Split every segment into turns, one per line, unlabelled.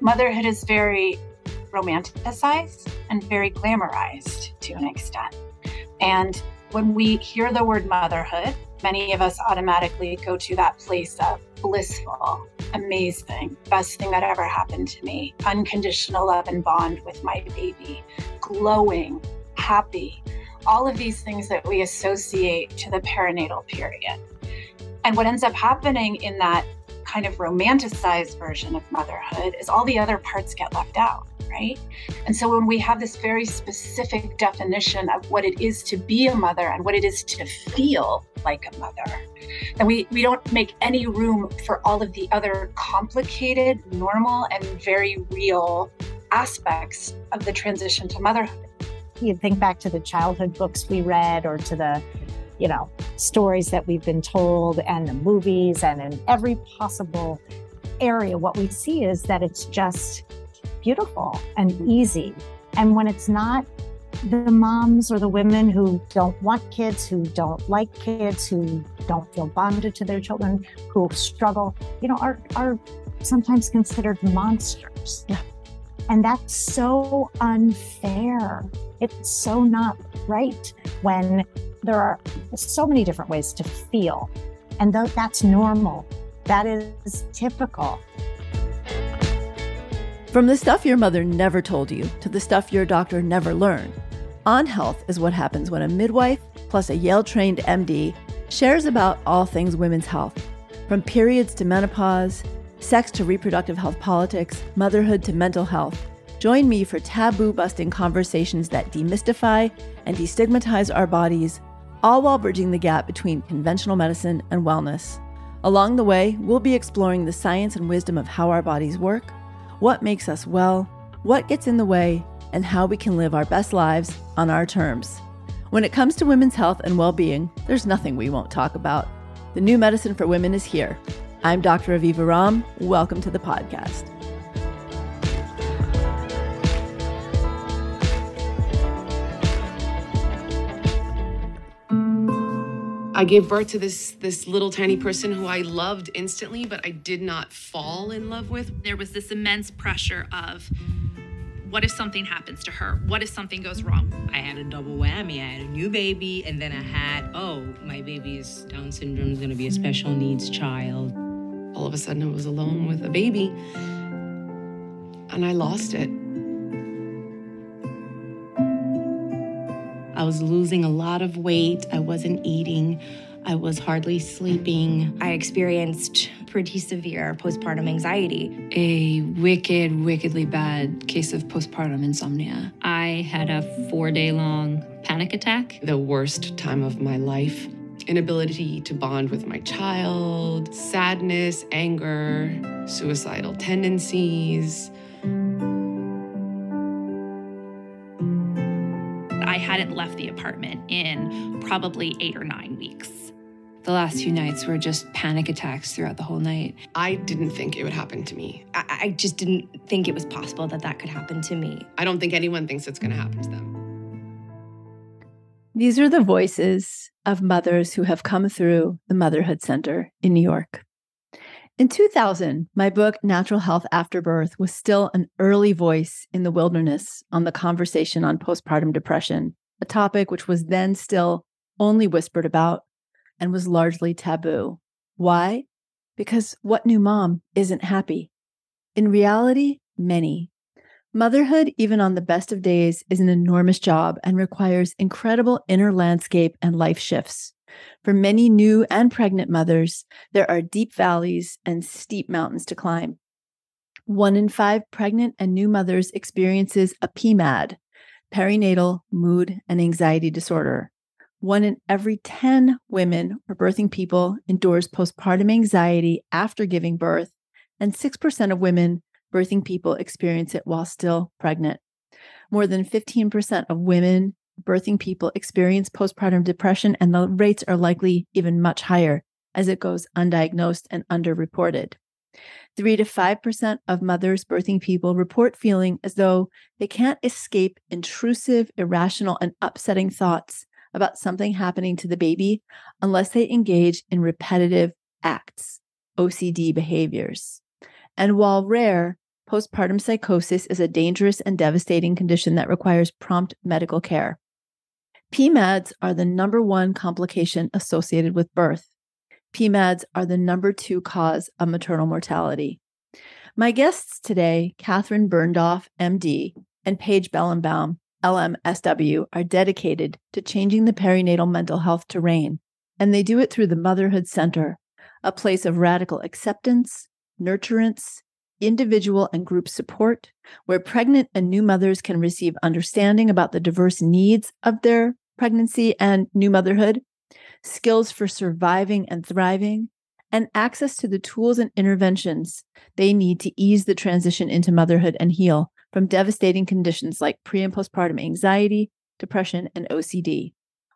motherhood is very romanticized and very glamorized to an extent. And when we hear the word motherhood, many of us automatically go to that place of blissful, amazing, best thing that ever happened to me, unconditional love and bond with my baby, glowing, happy, all of these things that we associate to the perinatal period. And what ends up happening in that kind of romanticized version of motherhood is all the other parts get left out, right? And so when we have this very specific definition of what it is to be a mother and what it is to feel like a mother, then we, we don't make any room for all of the other complicated, normal, and very real aspects of the transition to motherhood.
You think back to the childhood books we read or to the you know, stories that we've been told and the movies and in every possible area, what we see is that it's just beautiful and easy. And when it's not, the moms or the women who don't want kids, who don't like kids, who don't feel bonded to their children, who struggle, you know, are, are sometimes considered monsters. Yeah. And that's so unfair. It's so not right when there are so many different ways to feel, and th- that's normal. That is typical.
From the stuff your mother never told you to the stuff your doctor never learned, On Health is what happens when a midwife plus a Yale trained MD shares about all things women's health, from periods to menopause, sex to reproductive health politics, motherhood to mental health. Join me for taboo busting conversations that demystify and destigmatize our bodies all while bridging the gap between conventional medicine and wellness. Along the way, we'll be exploring the science and wisdom of how our bodies work, what makes us well, what gets in the way, and how we can live our best lives on our terms. When it comes to women's health and well being, there's nothing we won't talk about. The new medicine for women is here. I'm Dr. Aviva Romm. Welcome to the podcast.
I gave birth to this this little tiny person who I loved instantly, but I did not fall in love with.
There was this immense pressure of what if something happens to her? What if something goes wrong?
I had a double whammy. I had a new baby, and then I had, oh, my baby's Down syndrome is going to be a special needs child.
All of a sudden, I was alone with a baby, and I lost it.
I was losing a lot of weight. I wasn't eating. I was hardly sleeping.
I experienced pretty severe postpartum anxiety.
A wicked, wickedly bad case of postpartum insomnia.
I had a four day long panic attack.
The worst time of my life. Inability to bond with my child, sadness, anger, suicidal tendencies.
I hadn't left the apartment in probably eight or nine weeks.
The last few nights were just panic attacks throughout the whole night.
I didn't think it would happen to me.
I, I just didn't think it was possible that that could happen to me.
I don't think anyone thinks it's going to happen to them.
These are the voices of mothers who have come through the Motherhood Center in New York. In 2000, my book, Natural Health After Birth, was still an early voice in the wilderness on the conversation on postpartum depression, a topic which was then still only whispered about and was largely taboo. Why? Because what new mom isn't happy? In reality, many. Motherhood, even on the best of days, is an enormous job and requires incredible inner landscape and life shifts. For many new and pregnant mothers, there are deep valleys and steep mountains to climb. One in five pregnant and new mothers experiences a PMAD, perinatal mood and anxiety disorder. One in every 10 women or birthing people endures postpartum anxiety after giving birth, and 6% of women birthing people experience it while still pregnant. More than 15% of women birthing people experience postpartum depression, and the rates are likely even much higher as it goes undiagnosed and underreported. 3 to 5% of mothers birthing people report feeling as though they can't escape intrusive, irrational, and upsetting thoughts about something happening to the baby unless they engage in repetitive acts, OCD behaviors. And while rare, postpartum psychosis is a dangerous and devastating condition that requires prompt medical care. PMADs are the number one complication associated with birth. PMADs are the number two cause of maternal mortality. My guests today, Catherine Birndorf, MD, and Paige Bellenbaum, LMSW, are dedicated to changing the perinatal mental health terrain, and they do it through the Motherhood Center, a place of radical acceptance, nurturance, individual and group support, where pregnant and new mothers can receive understanding about the diverse needs of their pregnancy and new motherhood, skills for surviving and thriving, and access to the tools and interventions they need to ease the transition into motherhood and heal from devastating conditions like pre and postpartum anxiety, depression, and OCD.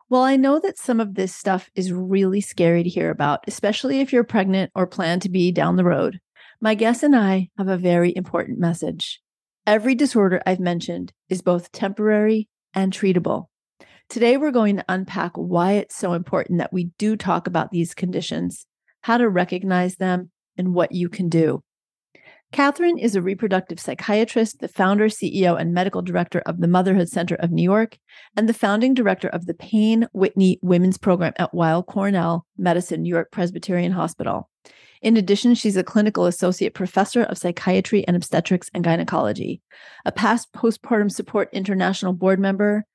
Well, I know that some of this stuff is really scary to hear about, especially if you're pregnant or plan to be down the road. My guest and I have a very important message. Every disorder I've mentioned is both temporary and treatable. Today, we're going to unpack why it's so important that we do talk about these conditions, how to recognize them, and what you can do. Catherine is a reproductive psychiatrist, the founder, CEO, and medical director of the Motherhood Center of New York, and the founding director of the Payne Whitney Women's Program at Weill Cornell Medicine, New York Presbyterian Hospital. In addition, she's a clinical associate professor of psychiatry and obstetrics and gynecology, a past postpartum support international board member.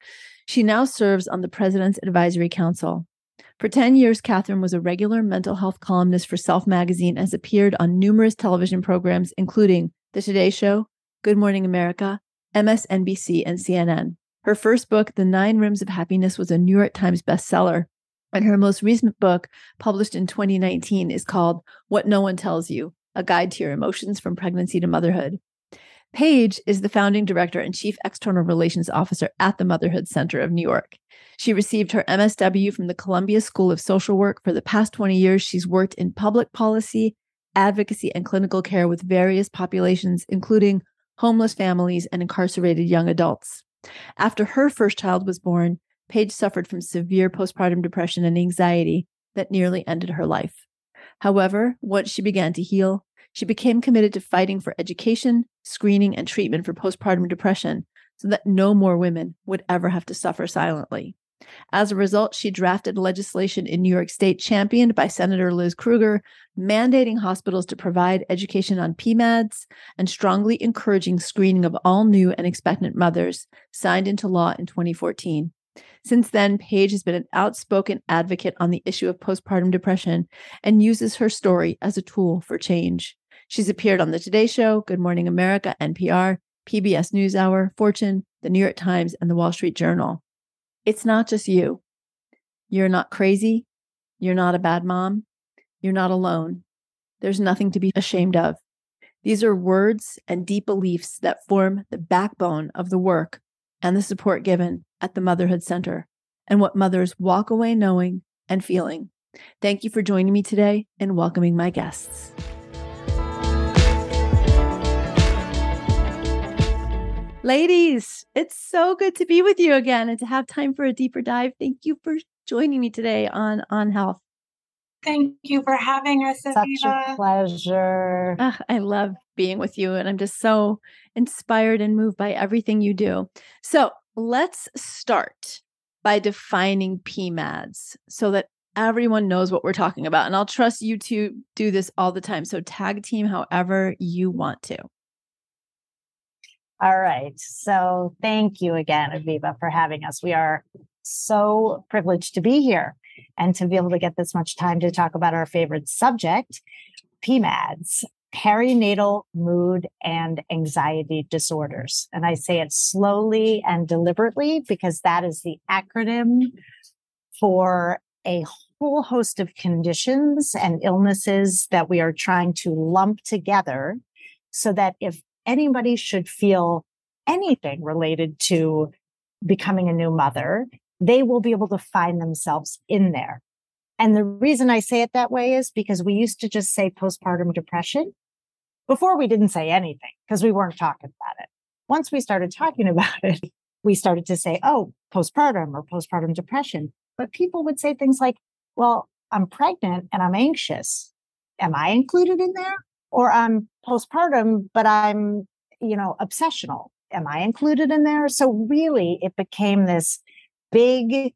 She now serves on the President's Advisory Council. For 10 years, Catherine was a regular mental health columnist for Self Magazine and has appeared on numerous television programs, including The Today Show, Good Morning America, MSNBC, and CNN. Her first book, The Nine Rooms of Happiness, was a New York Times bestseller. And her most recent book, published in 2019, is called What No One Tells You A Guide to Your Emotions from Pregnancy to Motherhood. Paige is the founding director and chief external relations officer at the Motherhood Center of New York. She received her MSW from the Columbia School of Social Work. For the past 20 years, she's worked in public policy, advocacy, and clinical care with various populations, including homeless families and incarcerated young adults. After her first child was born, Paige suffered from severe postpartum depression and anxiety that nearly ended her life. However, once she began to heal, she became committed to fighting for education, screening, and treatment for postpartum depression so that no more women would ever have to suffer silently. As a result, she drafted legislation in New York State championed by Senator Liz Krueger, mandating hospitals to provide education on PMADs and strongly encouraging screening of all new and expectant mothers, signed into law in 2014. Since then, Paige has been an outspoken advocate on the issue of postpartum depression and uses her story as a tool for change. She's appeared on The Today Show, Good Morning America, NPR, PBS NewsHour, Fortune, The New York Times, and The Wall Street Journal. It's not just you. You're not crazy. You're not a bad mom. You're not alone. There's nothing to be ashamed of. These are words and deep beliefs that form the backbone of the work and the support given at the Motherhood Center and what mothers walk away knowing and feeling. Thank you for joining me today and welcoming my guests. Ladies, it's so good to be with you again and to have time for a deeper dive. Thank you for joining me today on On Health.
Thank you for having us,
Such
Aviva.
a pleasure.
Ah, I love being with you, and I'm just so inspired and moved by everything you do. So let's start by defining PMADs so that everyone knows what we're talking about. And I'll trust you to do this all the time. So tag team however you want to.
All right. So thank you again, Aviva, for having us. We are so privileged to be here and to be able to get this much time to talk about our favorite subject, PMADs, perinatal mood and anxiety disorders. And I say it slowly and deliberately because that is the acronym for a whole host of conditions and illnesses that we are trying to lump together so that if anybody should feel anything related to becoming a new mother, they will be able to find themselves in there. And the reason I say it that way is because we used to just say postpartum depression. Before we didn't say anything because we weren't talking about it. Once we started talking about it, we started to say, oh, postpartum or postpartum depression. But people would say things like, well, I'm pregnant and I'm anxious. Am I included in there? Or I'm postpartum, but I'm, you know, obsessional. Am I included in there? So really, it became this big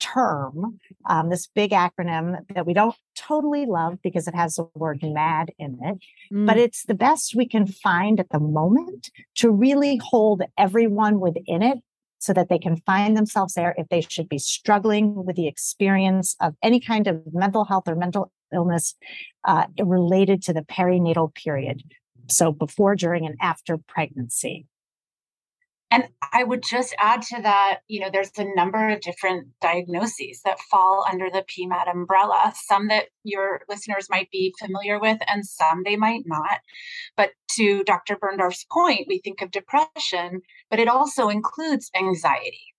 term, um, this big acronym that we don't totally love because it has the word mad in it, mm. but it's the best we can find at the moment to really hold everyone within it so that they can find themselves there if they should be struggling with the experience of any kind of mental health or mental illness uh, related to the perinatal period. So before, during, and after pregnancy.
And I would just add to that, you know, there's a number of different diagnoses that fall under the PMAD umbrella, some that your listeners might be familiar with and some they might not. But to Dr. Birndorf's point, we think of depression, but it also includes anxiety,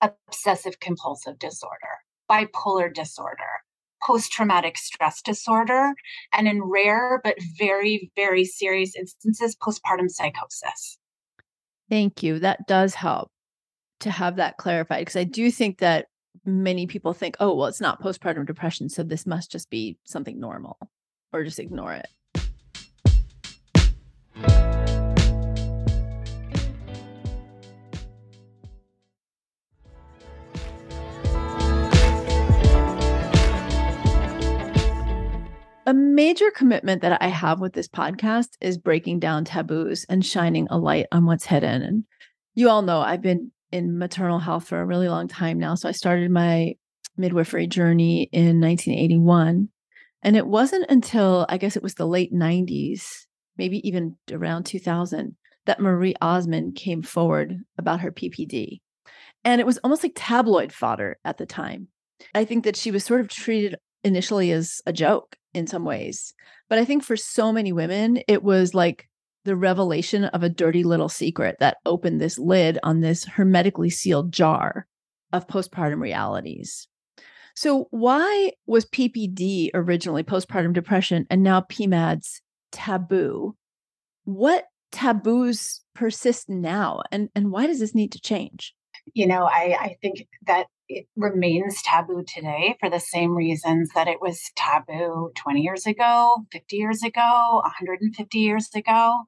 obsessive compulsive disorder, bipolar disorder, post traumatic stress disorder, and in rare but very, very serious instances, postpartum psychosis.
Thank you. That does help to have that clarified because I do think that many people think, oh, well, it's not postpartum depression. So this must just be something normal or just ignore it. A major commitment that I have with this podcast is breaking down taboos and shining a light on what's hidden. And you all know I've been in maternal health for a really long time now. So I started my midwifery journey in 1981. And it wasn't until I guess it was the late 90s, maybe even around 2000, that Marie Osmond came forward about her PPD. And it was almost like tabloid fodder at the time. I think that she was sort of treated initially as a joke in some ways. But I think for so many women, it was like the revelation of a dirty little secret that opened this lid on this hermetically sealed jar of postpartum realities. So, why was PPD originally postpartum depression and now PMADS taboo? What taboos persist now, and, and why does this need to change?
You know, I, I think that it remains taboo today for the same reasons that it was taboo 20 years ago, 50 years ago, 150 years ago.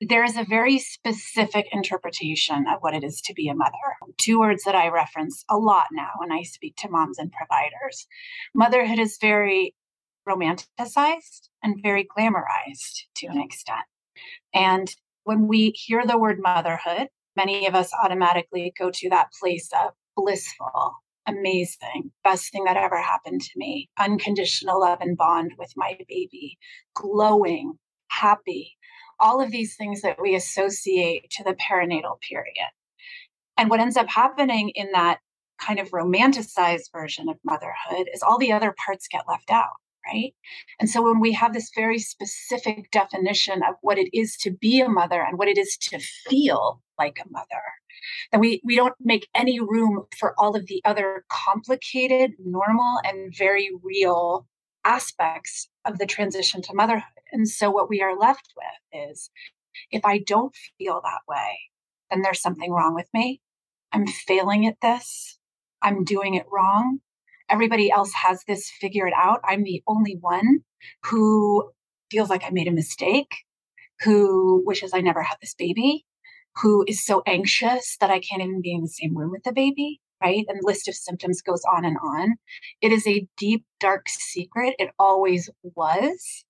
There is a very specific interpretation of what it is to be a mother. Two words that I reference a lot now when I speak to moms and providers. Motherhood is very romanticized and very glamorized to an extent. And when we hear the word motherhood, many of us automatically go to that place of blissful, amazing, best thing that ever happened to me, unconditional love and bond with my baby, glowing, happy, all of these things that we associate to the perinatal period. And what ends up happening in that kind of romanticized version of motherhood is all the other parts get left out right? And so when we have this very specific definition of what it is to be a mother and what it is to feel like a mother, then we, we don't make any room for all of the other complicated, normal, and very real aspects of the transition to motherhood. And so what we are left with is if I don't feel that way, then there's something wrong with me. I'm failing at this. I'm doing it wrong everybody else has this figured out. I'm the only one who feels like I made a mistake, who wishes I never had this baby, who is so anxious that I can't even be in the same room with the baby, right? And the list of symptoms goes on and on. It is a deep, dark secret. It always was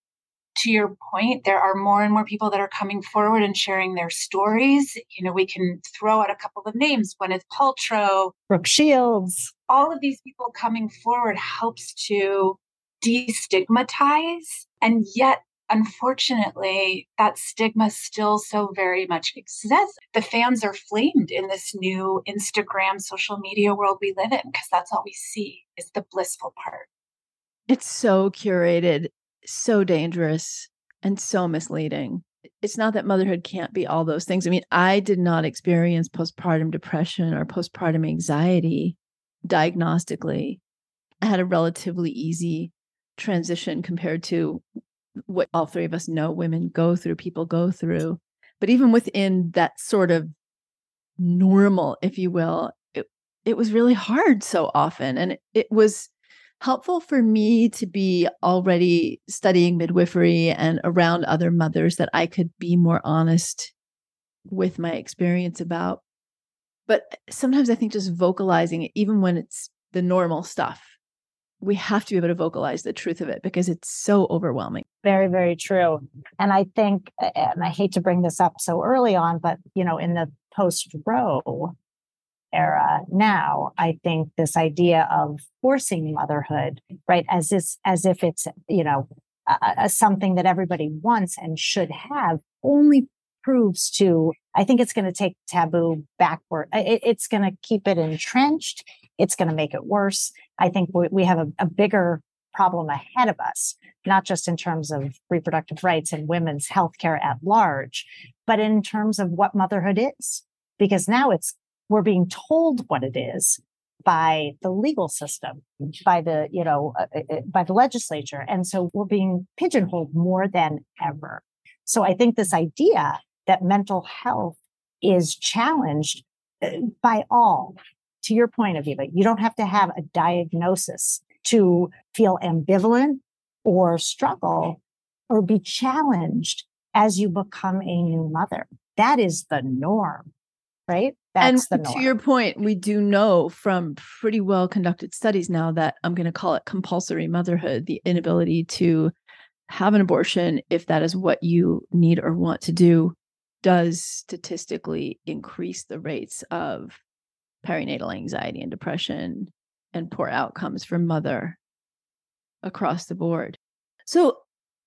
to your point, there are more and more people that are coming forward and sharing their stories. You know, we can throw out a couple of names Gwyneth Paltrow,
Brooke Shields.
All of these people coming forward helps to destigmatize. And yet, unfortunately, that stigma still so very much exists. The fans are flamed in this new Instagram social media world we live in because that's all we see is the blissful part.
It's so curated so dangerous and so misleading. It's not that motherhood can't be all those things. I mean, I did not experience postpartum depression or postpartum anxiety diagnostically. I had a relatively easy transition compared to what all three of us know women go through, people go through. But even within that sort of normal, if you will, it, it was really hard so often. And it, it was helpful for me to be already studying midwifery and around other mothers that I could be more honest with my experience about. But sometimes I think just vocalizing it, even when it's the normal stuff, we have to be able to vocalize the truth of it because it's so overwhelming.
Very, very true. And I think, and I hate to bring this up so early on, but you know, in the post Roe era now, I think this idea of forcing motherhood, right, as this, as if it's you know uh, something that everybody wants and should have, only proves to. I think it's going to take taboo backward. It, it's going to keep it entrenched. It's going to make it worse. I think we, we have a, a bigger problem ahead of us, not just in terms of reproductive rights and women's health care at large, but in terms of what motherhood is. Because now it's, we're being told what it is by the legal system, by the, you know, uh, uh, uh, by the legislature. And so we're being pigeonholed more than ever. So I think this idea that mental health is challenged by all. To your point, Aviva, you don't have to have a diagnosis to feel ambivalent or struggle or be challenged as you become a new mother. That is the norm, right?
That's and to your point, we do know from pretty well conducted studies now that I'm going to call it compulsory motherhood, the inability to have an abortion if that is what you need or want to do, does statistically increase the rates of perinatal anxiety and depression and poor outcomes for mother across the board. So,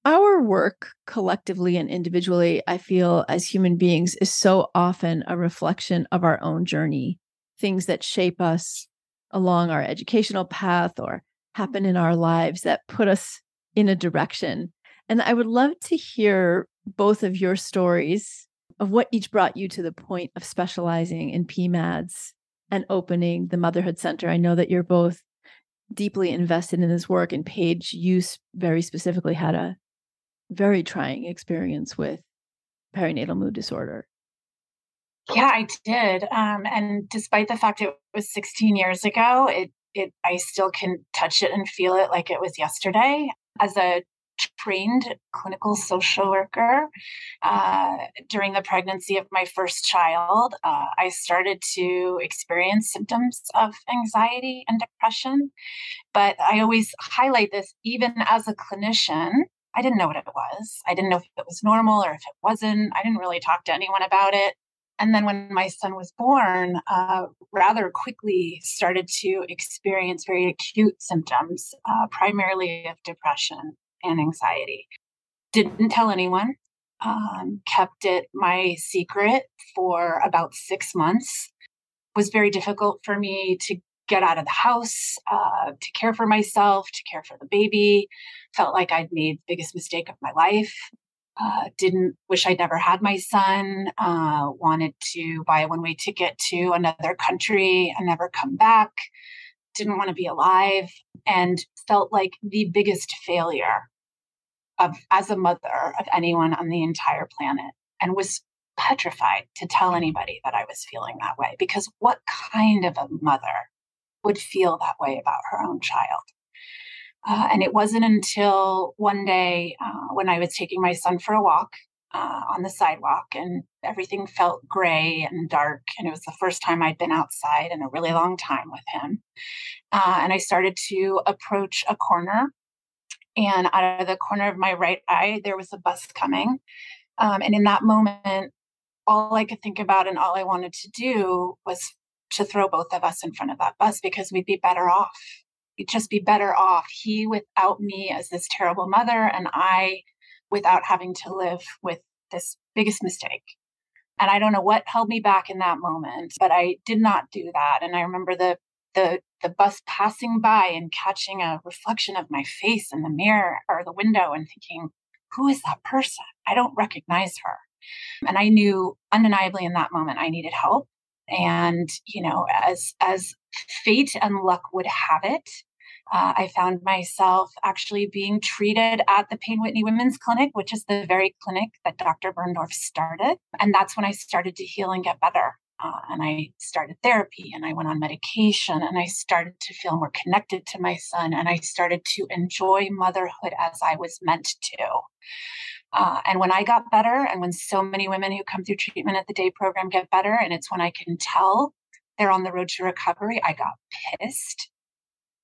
our work collectively and individually, I feel as human beings, is so often a reflection of our own journey, things that shape us along our educational path or happen in our lives that put us in a direction. And I would love to hear both of your stories of what each brought you to the point of specializing in PMADS and opening the Motherhood Center. I know that you're both deeply invested in this work, and Paige, you very specifically had a very trying experience with perinatal mood disorder.
Yeah, I did. Um, and despite the fact it was 16 years ago, it it I still can touch it and feel it like it was yesterday. As a trained clinical social worker uh, during the pregnancy of my first child. Uh, I started to experience symptoms of anxiety and depression. But I always highlight this even as a clinician. I didn't know what it was. I didn't know if it was normal or if it wasn't. I didn't really talk to anyone about it. And then when my son was born, uh, rather quickly started to experience very acute symptoms, uh, primarily of depression and anxiety. Didn't tell anyone, um, kept it my secret for about six months. Was very difficult for me to get out of the house, uh, to care for myself, to care for the baby. Felt like I'd made the biggest mistake of my life. Uh, didn't wish I'd never had my son. Uh, wanted to buy a one way ticket to another country and never come back. Didn't want to be alive and felt like the biggest failure of as a mother of anyone on the entire planet and was petrified to tell anybody that I was feeling that way because what kind of a mother would feel that way about her own child? Uh, and it wasn't until one day uh, when I was taking my son for a walk uh, on the sidewalk and everything felt gray and dark. And it was the first time I'd been outside in a really long time with him. Uh, and I started to approach a corner and out of the corner of my right eye, there was a bus coming. Um, and in that moment, all I could think about and all I wanted to do was to throw both of us in front of that bus because we'd be better off. We'd just be better off. He without me as this terrible mother, and I without having to live with this biggest mistake. And I don't know what held me back in that moment, but I did not do that. And I remember the the the bus passing by and catching a reflection of my face in the mirror or the window and thinking, who is that person? I don't recognize her. And I knew undeniably in that moment I needed help. And, you know, as as fate and luck would have it, uh, I found myself actually being treated at the Payne Whitney Women's Clinic, which is the very clinic that Dr. Birndorf started. And that's when I started to heal and get better. Uh, and I started therapy and I went on medication and I started to feel more connected to my son and I started to enjoy motherhood as I was meant to. Uh, and when I got better, and when so many women who come through treatment at the day program get better, and it's when I can tell they're on the road to recovery, I got pissed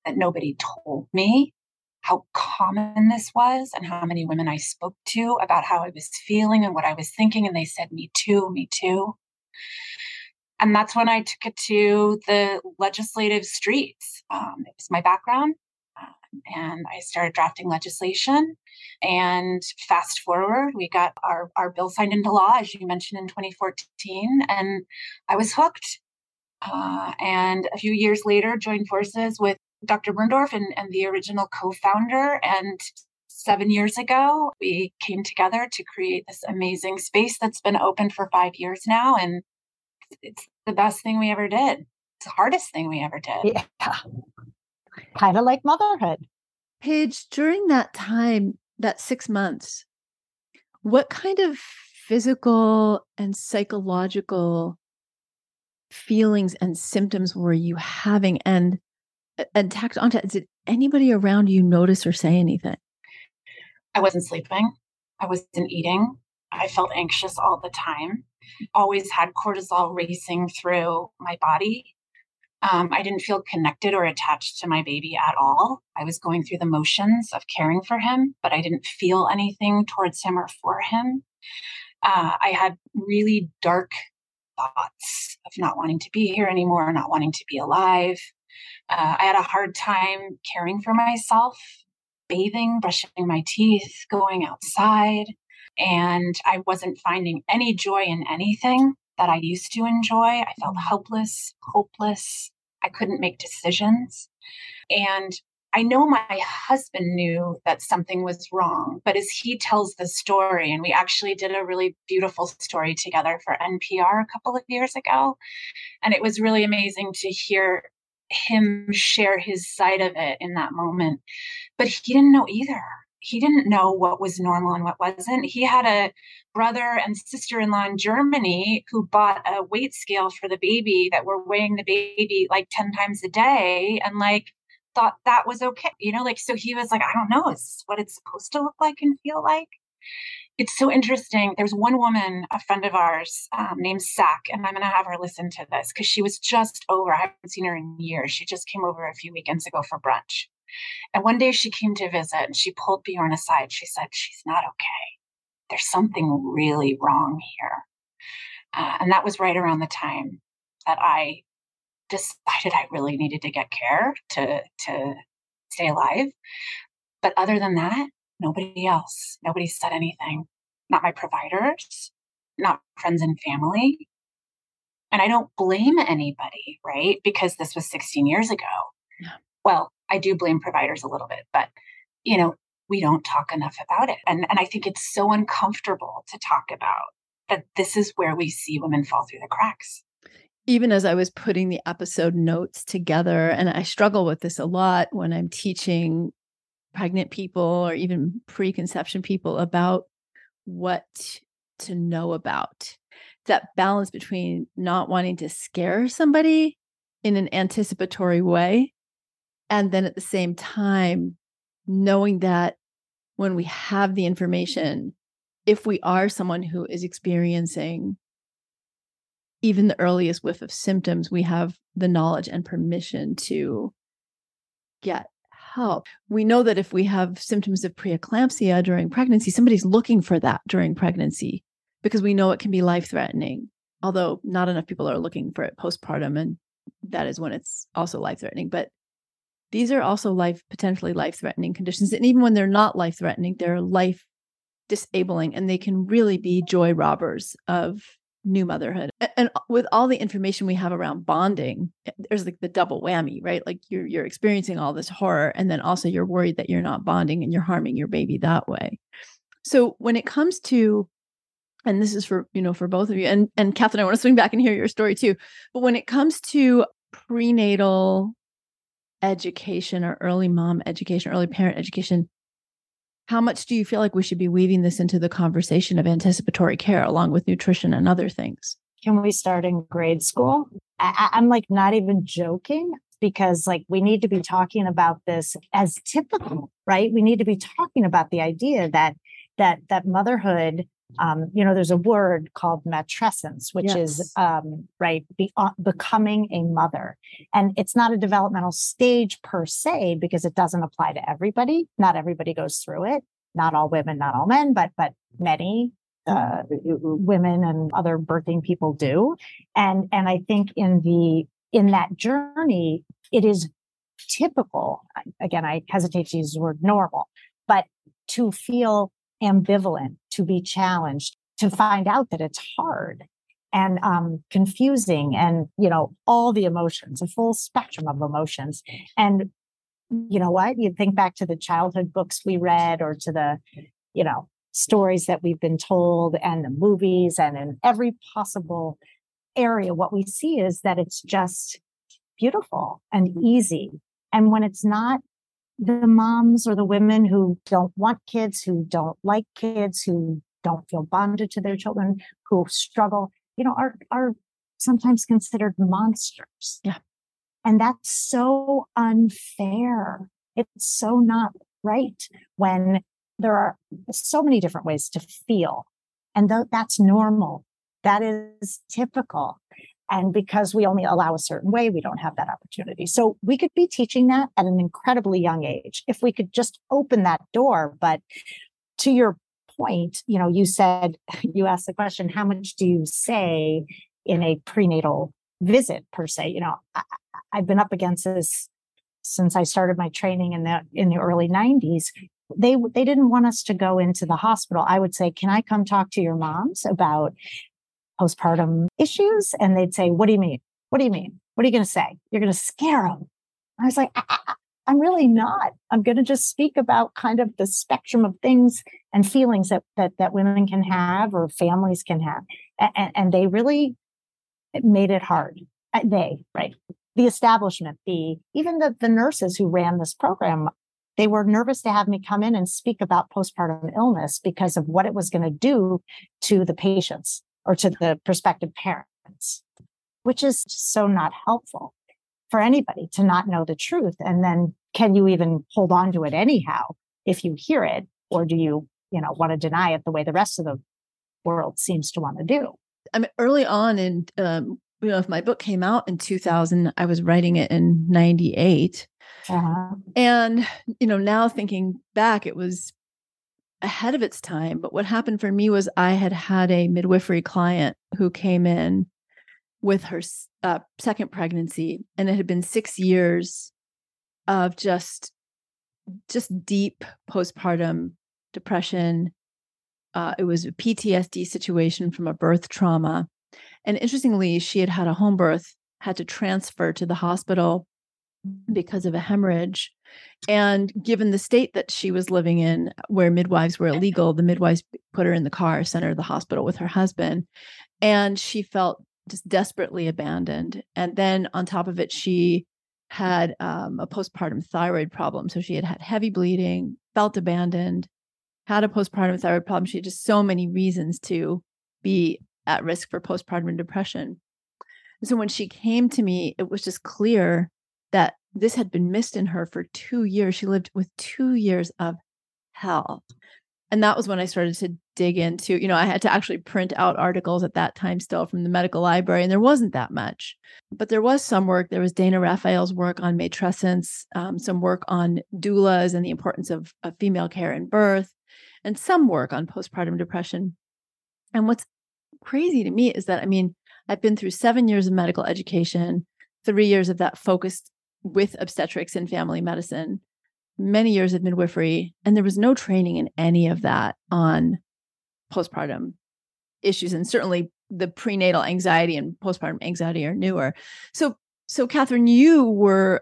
that nobody told me how common this was and how many women I spoke to about how I was feeling and what I was thinking. And they said, Me too, me too. And that's when I took it to the legislative streets. Um, it was my background. Um, and I started drafting legislation. And fast forward, we got our, our bill signed into law, as you mentioned, in 2014. And I was hooked. Uh, and a few years later, joined forces with Dr. Birndorf and, and the original co founder. And seven years ago, we came together to create this amazing space that's been open for five years now. And it's the best thing we ever did. It's the hardest thing we ever did.
Yeah. Kind of like motherhood.
Paige, during that time, that six months, what kind of physical and psychological feelings and symptoms were you having? And uh, and tacked onto it, did anybody around you notice or say anything?
I wasn't sleeping. I wasn't eating. I felt anxious all the time always had cortisol racing through my body. Um, I didn't feel connected or attached to my baby at all. I was going through the motions of caring for him, but I didn't feel anything towards him or for him. Uh, I had really dark thoughts of not wanting to be here anymore, not wanting to be alive. Uh, I had a hard time caring for myself, bathing, brushing my teeth, going outside. And I wasn't finding any joy in anything that I used to enjoy. I felt mm. helpless, hopeless. I couldn't make decisions. And I know my husband knew that something was wrong, but as he tells the story, and we actually did a really beautiful story together for NPR a couple of years ago, and it was really amazing to hear him share his side of it in that moment. But he didn't know either he didn't know what was normal and what wasn't. He had a brother and sister in law in Germany who bought a weight scale for the baby that were weighing the baby like 10 times a day and like thought that was okay. You know, like, so he was like, I don't know, is what it's supposed to look like and feel like? It's so interesting. There's one woman, a friend of ours um, named Sack, and I'm going to have her listen to this because she was just over. I haven't seen her in years. She just came over a few weekends ago for brunch and one day she came to visit and she pulled Bjorn aside. She said, She's not okay. There's something really wrong here. Uh, and that was right around the time that I decided I really needed to get care to, to stay alive. But other than that, nobody else, nobody said anything. Not my providers, not friends and family. And I don't blame anybody, right? Because this was 16 years ago. Yeah. Well, I do blame providers a little bit, but you know, we don't talk enough about it. And and I think it's so uncomfortable to talk about that this is where we see women fall through the cracks.
Even as I was putting the episode notes together, and I struggle with this a lot when I'm teaching pregnant people or even preconception people about what to know about that balance between not wanting to scare somebody in an anticipatory way and then at the same time, knowing that when we have the information, if we are someone who is experiencing even the earliest whiff of symptoms, we have the knowledge and permission to get help. We know that if we have symptoms of preeclampsia during pregnancy, somebody's looking for that during pregnancy because we know it can be life threatening. Although not enough people are looking for it postpartum, and that is when it's also life threatening. But these are also life potentially life threatening conditions and even when they're not life threatening they're life disabling and they can really be joy robbers of new motherhood. And with all the information we have around bonding eh, there's like the double whammy right? Like you're you're experiencing all this horror and then also you're worried that you're not bonding and you're harming your baby that way. So when it comes to and this is for you know for both of you and and Catherine I want to swing back and hear your story too but when it comes to prenatal education or early mom education, early parent education, how much do you feel like we should be weaving this into the conversation of anticipatory care along with nutrition and other things?
can we start in grade school? I, I'm like not even joking because like we need to be talking about this as typical, right? We need to be talking about the idea that that that motherhood um, you know, there's a word called matrescence, which yes. is um, right be, uh, becoming a mother, and it's not a developmental stage per se because it doesn't apply to everybody. Not everybody goes through it. Not all women, not all men, but but many uh, women and other birthing people do. And and I think in the in that journey, it is typical. Again, I hesitate to use the word normal, but to feel ambivalent, to be challenged, to find out that it's hard and um, confusing and you know all the emotions a full spectrum of emotions. And you know what? You think back to the childhood books we read or to the you know stories that we've been told and the movies and in every possible area what we see is that it's just beautiful and easy. And when it's not the moms or the women who don't want kids, who don't like kids, who don't feel bonded to their children, who struggle, you know, are are sometimes considered monsters.
Yeah.
And that's so unfair. It's so not right when there are so many different ways to feel. And th- that's normal. That is typical. And because we only allow a certain way, we don't have that opportunity. So we could be teaching that at an incredibly young age if we could just open that door. But to your point, you know, you said, you asked the question, how much do you say in a prenatal visit per se? You know, I, I've been up against this since I started my training in the in the early 90s they they didn't want us to go into the hospital i would say can i come talk to your moms about postpartum issues. And they'd say, What do you mean? What do you mean? What are you going to say? You're going to scare them. I was like, I, am really not. I'm going to just speak about kind of the spectrum of things and feelings that that, that women can have or families can have. And, and they really made it hard. They, right? The establishment, the even the, the nurses who ran this program, they were nervous to have me come in and speak about postpartum illness because of what it was going to do to the patients or to the prospective parents, which is so not helpful for anybody to not know the truth. And then can you even hold on to it anyhow if you hear it? Or do you, you know, want to deny it the way the rest of the world seems to want to do?
I mean, early on in, um, you know, if my book came out in 2000, I was writing it in 98. Uh-huh. And, you know, now thinking back, it was ahead of its time. But what happened for me was I had had a midwifery client who came in with her uh, second pregnancy, and it had been six years of just just deep postpartum depression. Uh, it was a PTSD situation from a birth trauma. And interestingly, she had had a home birth, had to transfer to the hospital because of a hemorrhage. And given the state that she was living in, where midwives were illegal, the midwives put her in the car, sent her to the hospital with her husband. And she felt just desperately abandoned. And then on top of it, she had um, a postpartum thyroid problem. So she had had heavy bleeding, felt abandoned, had a postpartum thyroid problem. She had just so many reasons to be at risk for postpartum depression. So when she came to me, it was just clear that this had been missed in her for two years. She lived with two years of hell. And that was when I started to dig into, you know, I had to actually print out articles at that time still from the medical library, and there wasn't that much. But there was some work. There was Dana Raphael's work on matrescence, um, some work on doulas and the importance of, of female care in birth, and some work on postpartum depression. And what's crazy to me is that, I mean, I've been through seven years of medical education, three years of that focused with obstetrics and family medicine, many years of midwifery, and there was no training in any of that on postpartum issues. And certainly the prenatal anxiety and postpartum anxiety are newer. So, so Catherine, you were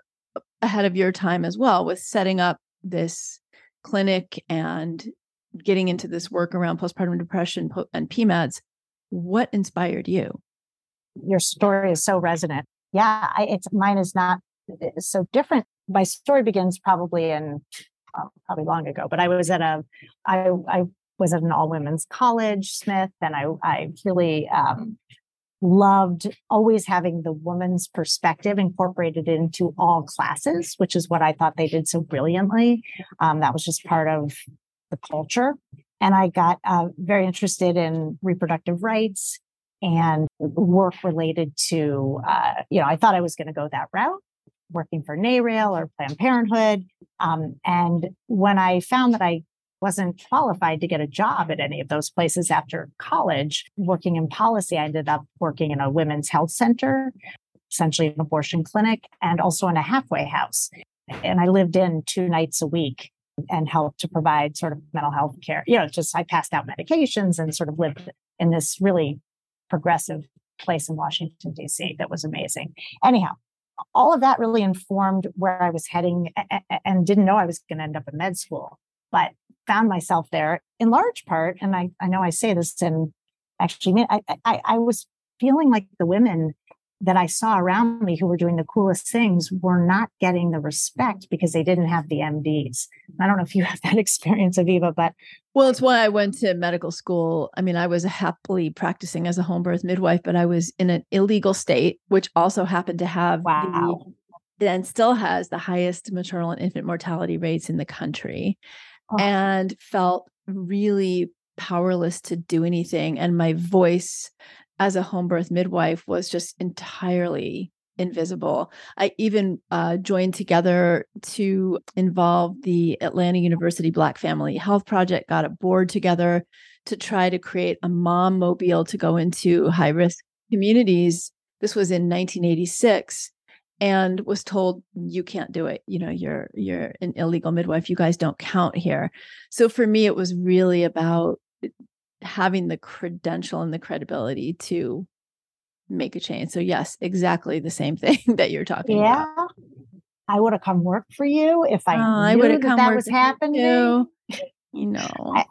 ahead of your time as well with setting up this clinic and getting into this work around postpartum depression and PMADS. What inspired you?
Your story is so resonant. Yeah, I, it's mine is not so different. My story begins probably in well, probably long ago, but I was at a I I was at an all women's college, Smith, and I I really um, loved always having the woman's perspective incorporated into all classes, which is what I thought they did so brilliantly. Um, that was just part of the culture. And I got uh, very interested in reproductive rights and work related to, uh, you know, I thought I was going to go that route, working for NARAL or Planned Parenthood. Um, and when I found that I wasn't qualified to get a job at any of those places after college. Working in policy, I ended up working in a women's health center, essentially an abortion clinic, and also in a halfway house. And I lived in two nights a week and helped to provide sort of mental health care. You know, just I passed out medications and sort of lived in this really progressive place in Washington, D.C. that was amazing. Anyhow, all of that really informed where I was heading and didn't know I was going to end up in med school. But found myself there in large part, and I, I know I say this and actually I, I, I was feeling like the women that I saw around me who were doing the coolest things were not getting the respect because they didn't have the MDs. I don't know if you have that experience, Aviva, but
well, it's why I went to medical school. I mean, I was happily practicing as a home birth midwife, but I was in an illegal state, which also happened to have
wow.
the, and still has the highest maternal and infant mortality rates in the country oh. and felt really powerless to do anything. And my voice as a home birth midwife was just entirely invisible. I even uh, joined together to involve the Atlanta University Black Family Health Project, got a board together to try to create a mom mobile to go into high risk communities. This was in 1986 and was told you can't do it you know you're you're an illegal midwife you guys don't count here so for me it was really about having the credential and the credibility to make a change so yes exactly the same thing that you're talking
yeah.
about
i would have come work for you if i, uh, I would have come that was happening
you, you know
I,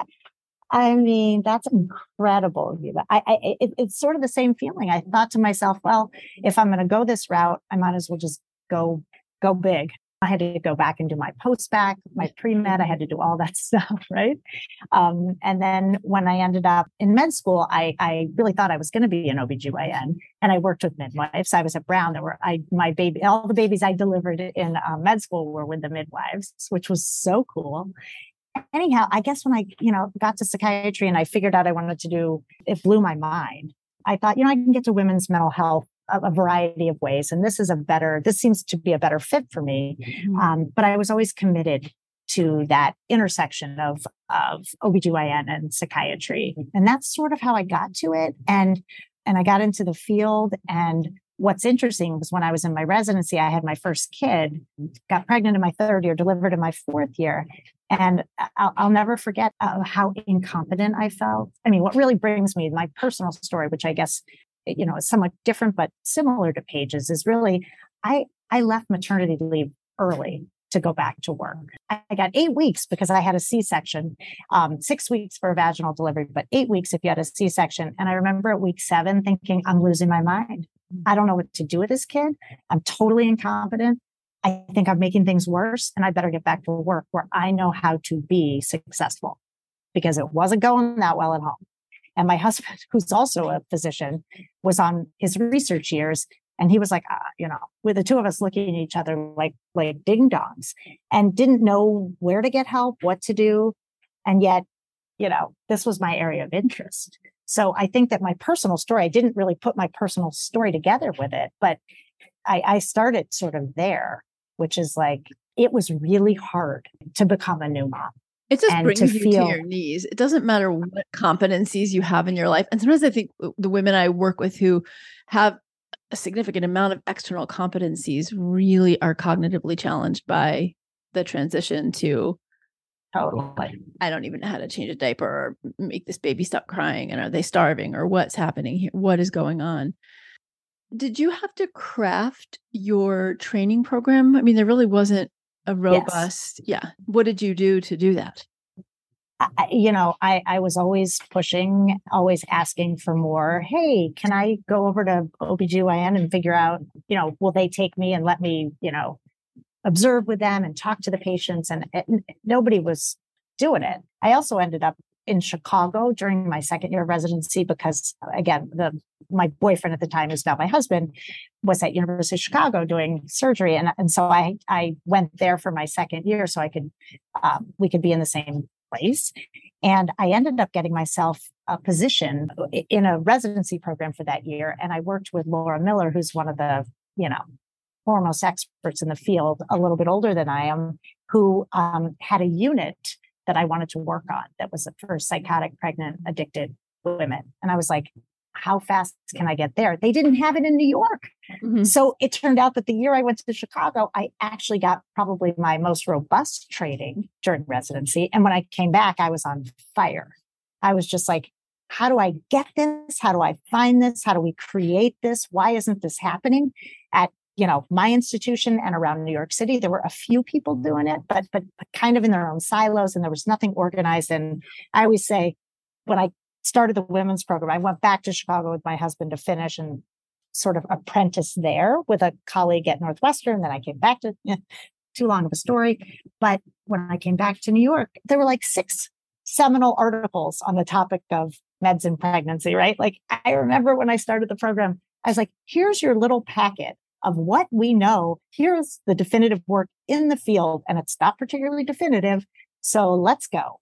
I mean, that's incredible. I, I it, it's sort of the same feeling. I thought to myself, well, if I'm going to go this route, I might as well just go go big. I had to go back and do my post bac, my pre med. I had to do all that stuff, right? Um, and then when I ended up in med school, I, I really thought I was going to be an OBGYN, and I worked with midwives. I was at Brown. There were I my baby, all the babies I delivered in uh, med school were with the midwives, which was so cool anyhow, I guess when I, you know, got to psychiatry and I figured out I wanted to do, it blew my mind. I thought, you know, I can get to women's mental health a, variety of ways. And this is a better, this seems to be a better fit for me. Mm-hmm. Um, but I was always committed to that intersection of, of OBGYN and psychiatry. And that's sort of how I got to it. And, and I got into the field and what's interesting was when I was in my residency, I had my first kid, got pregnant in my third year, delivered in my fourth year. And I'll, I'll never forget uh, how incompetent I felt. I mean, what really brings me my personal story, which I guess, you know, somewhat different, but similar to Paige's, is really I, I left maternity leave early to go back to work. I got eight weeks because I had a C section, um, six weeks for a vaginal delivery, but eight weeks if you had a C section. And I remember at week seven thinking, I'm losing my mind. I don't know what to do with this kid. I'm totally incompetent. I think I'm making things worse and I better get back to work where I know how to be successful because it wasn't going that well at home. And my husband, who's also a physician, was on his research years and he was like, uh, you know, with the two of us looking at each other like like ding dongs and didn't know where to get help, what to do. And yet, you know, this was my area of interest. So I think that my personal story, I didn't really put my personal story together with it, but I, I started sort of there, which is like, it was really hard to become a new mom.
It just brings to you feel, to your knees. It doesn't matter what competencies you have in your life. And sometimes I think the women I work with who have a significant amount of external competencies really are cognitively challenged by the transition to
Totally.
I don't even know how to change a diaper or make this baby stop crying. And are they starving or what's happening here? What is going on? Did you have to craft your training program? I mean, there really wasn't a robust, yes. yeah. What did you do to do that?
I, you know, I, I was always pushing, always asking for more. Hey, can I go over to OBGYN and figure out, you know, will they take me and let me, you know, observe with them and talk to the patients and it, nobody was doing it i also ended up in Chicago during my second year of residency because again, the my boyfriend at the time, who's now my husband, was at University of Chicago doing surgery, and and so I I went there for my second year so I could um, we could be in the same place, and I ended up getting myself a position in a residency program for that year, and I worked with Laura Miller, who's one of the you know foremost experts in the field, a little bit older than I am, who um, had a unit that I wanted to work on that was for psychotic, pregnant, addicted women. And I was like, how fast can I get there? They didn't have it in New York. Mm-hmm. So it turned out that the year I went to Chicago, I actually got probably my most robust training during residency. And when I came back, I was on fire. I was just like, how do I get this? How do I find this? How do we create this? Why isn't this happening at you know my institution and around New York City? There were a few people doing it, but but, kind of in their own silos, and there was nothing organized. And I always say, when I started the women's program, I went back to Chicago with my husband to finish and sort of apprentice there with a colleague at Northwestern. Then I came back to too long of a story, but when I came back to New York, there were like six seminal articles on the topic of meds and pregnancy, right? Like I remember when I started the program, I was like, here's your little packet of what we know. Here's the definitive work in the field, and it's not particularly definitive. So let's go.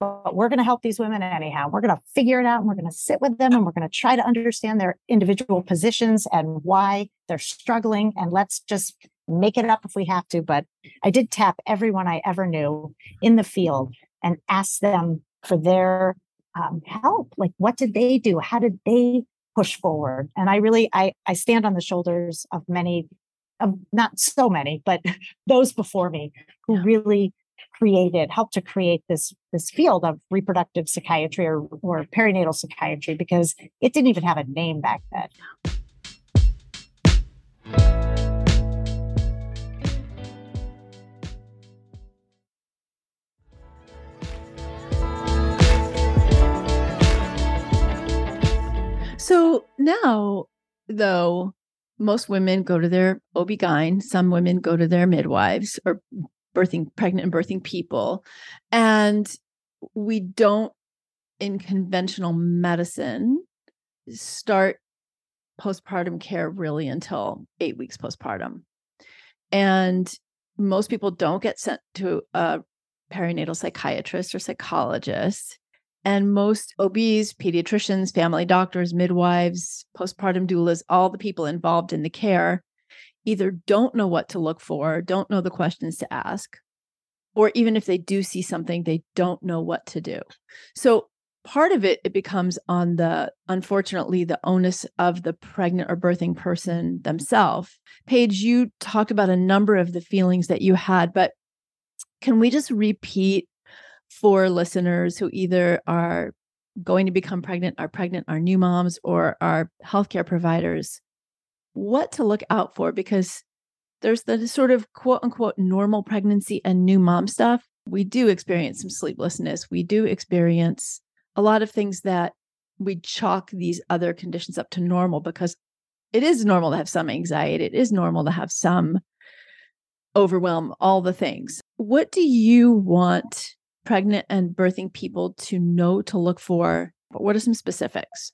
But we're going to help these women anyhow. We're going to figure it out and we're going to sit with them and we're going to try to understand their individual positions and why they're struggling. And let's just make it up if we have to. But I did tap everyone I ever knew in the field and ask them for their um, help. Like, what did they do? How did they push forward? And I really, I, I stand on the shoulders of many, of not so many, but those before me who really created, helped to create this this field of reproductive psychiatry or, or perinatal psychiatry because it didn't even have a name back then.
So now, though, most women go to their OB-GYN, some women go to their midwives or birthing, pregnant and birthing people. And we don't, in conventional medicine, start postpartum care really until eight weeks postpartum. And most people don't get sent to a perinatal psychiatrist or psychologist. And most OBs, pediatricians, family doctors, midwives, postpartum doulas, all the people involved in the care either don't know what to look for, don't know the questions to ask, or even if they do see something, they don't know what to do. So part of it it becomes on the unfortunately the onus of the pregnant or birthing person themselves. Paige, you talked about a number of the feelings that you had, but can we just repeat for listeners who either are going to become pregnant, are pregnant, are new moms, or are healthcare providers, what to look out for because there's the sort of quote unquote normal pregnancy and new mom stuff. We do experience some sleeplessness. We do experience a lot of things that we chalk these other conditions up to normal because it is normal to have some anxiety. It is normal to have some overwhelm, all the things. What do you want pregnant and birthing people to know to look for? But what are some specifics?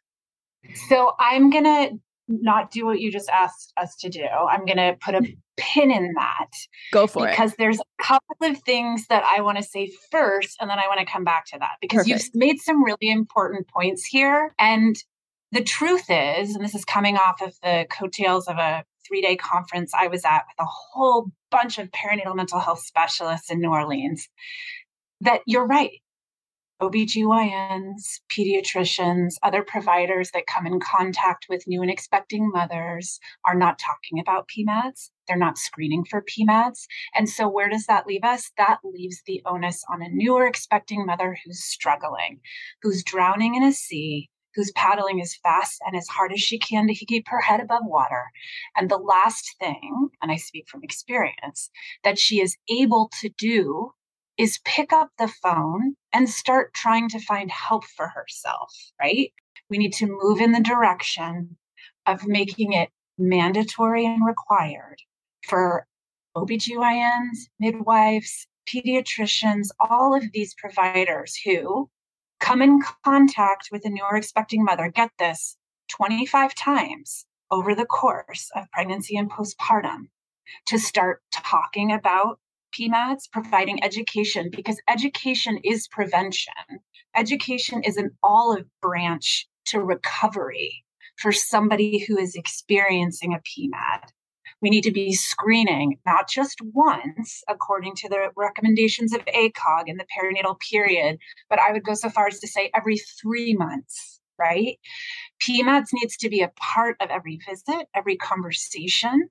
So I'm going to not do what you just asked us to do. I'm going to put a pin in that.
Go for
because
it.
Because there's a couple of things that I want to say first, and then I want to come back to that because Perfect. you've made some really important points here. And the truth is, and this is coming off of the coattails of a three day conference I was at with a whole bunch of perinatal mental health specialists in New Orleans, that you're right. OBGYNs, pediatricians, other providers that come in contact with new and expecting mothers are not talking about PMADS. They're not screening for PMADS. And so, where does that leave us? That leaves the onus on a new or expecting mother who's struggling, who's drowning in a sea, who's paddling as fast and as hard as she can to keep her head above water. And the last thing, and I speak from experience, that she is able to do is pick up the phone and start trying to find help for herself, right? We need to move in the direction of making it mandatory and required for OBGYNs, midwives, pediatricians, all of these providers who come in contact with a new or expecting mother, get this 25 times over the course of pregnancy and postpartum to start talking about PMADS, providing education, because education is prevention. Education is an olive branch to recovery for somebody who is experiencing a PMAD. We need to be screening not just once, according to the recommendations of ACOG in the perinatal period, but I would go so far as to say every three months, right? PMADS needs to be a part of every visit, every conversation,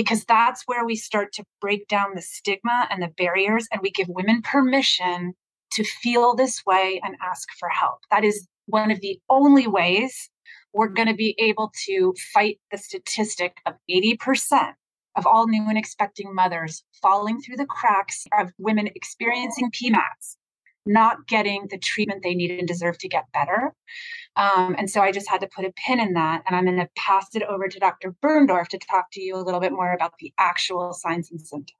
because that's where we start to break down the stigma and the barriers, and we give women permission to feel this way and ask for help. That is one of the only ways we're going to be able to fight the statistic of 80% of all new and expecting mothers falling through the cracks of women experiencing PMADS, not getting the treatment they need and deserve to get better. Um, and so I just had to put a pin in that. And I'm going to pass it over to Dr. Birndorf to talk to you a little bit more about the actual signs and symptoms.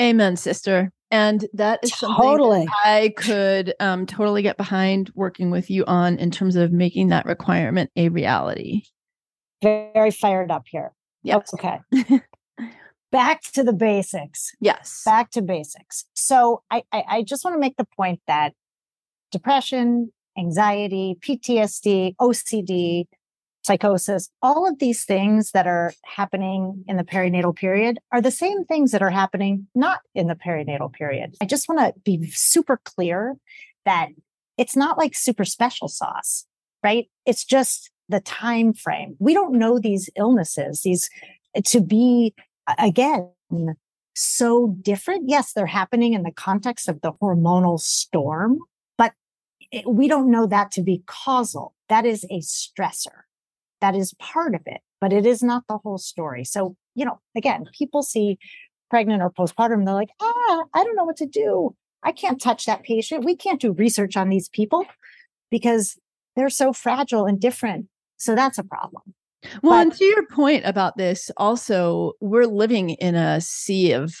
Amen, sister. And that is
totally
I could um, totally get behind working with you on in terms of making that requirement a reality.
Very fired up here.
Yep.
Okay. Back to the basics.
Yes.
Back to basics. So I, I, I just want to make the point that depression, anxiety, PTSD, OCD, psychosis, all of these things that are happening in the perinatal period are the same things that are happening not in the perinatal period. I just want to be super clear that it's not like super special sauce, right? It's just the time frame. We don't know these illnesses, these to be again so different. Yes, they're happening in the context of the hormonal storm, but we don't know that to be causal. That is a stressor that is part of it, but it is not the whole story. So, you know, again, people see pregnant or postpartum, they're like, ah, I don't know what to do. I can't touch that patient. We can't do research on these people because they're so fragile and different. So that's a problem.
Well, but, and to your point about this, also, we're living in a sea of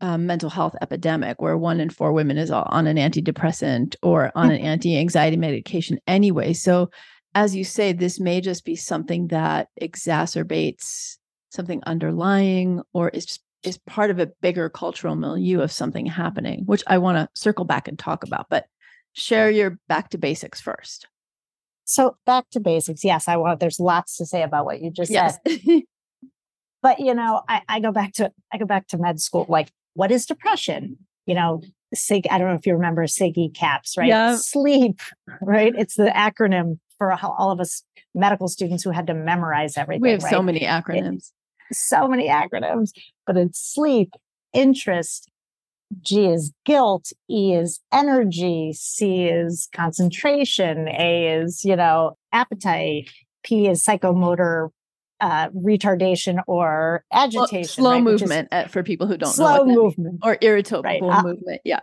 um, mental health epidemic where one in four women is on an antidepressant or on an anti anxiety medication anyway. So as you say, this may just be something that exacerbates something underlying or is just is part of a bigger cultural milieu of something happening, which I want to circle back and talk about. But share your back to basics first.
So back to basics. Yes, I want there's lots to say about what you just yes. said. but you know, I, I go back to I go back to med school. Like, what is depression? You know, SIG, I don't know if you remember SIGECAPS, right?
Yeah.
Sleep, right? It's the acronym for all of us medical students who had to memorize everything.
We have
right?
so many acronyms.
So many acronyms, but it's sleep, interest, G is guilt, E is energy, C is concentration, A is, you know, appetite, P is psychomotor uh, retardation or agitation.
Slow right? movement is, for people who don't
slow know. Slow movement.
Or irritable right. Uh, movement. Yeah.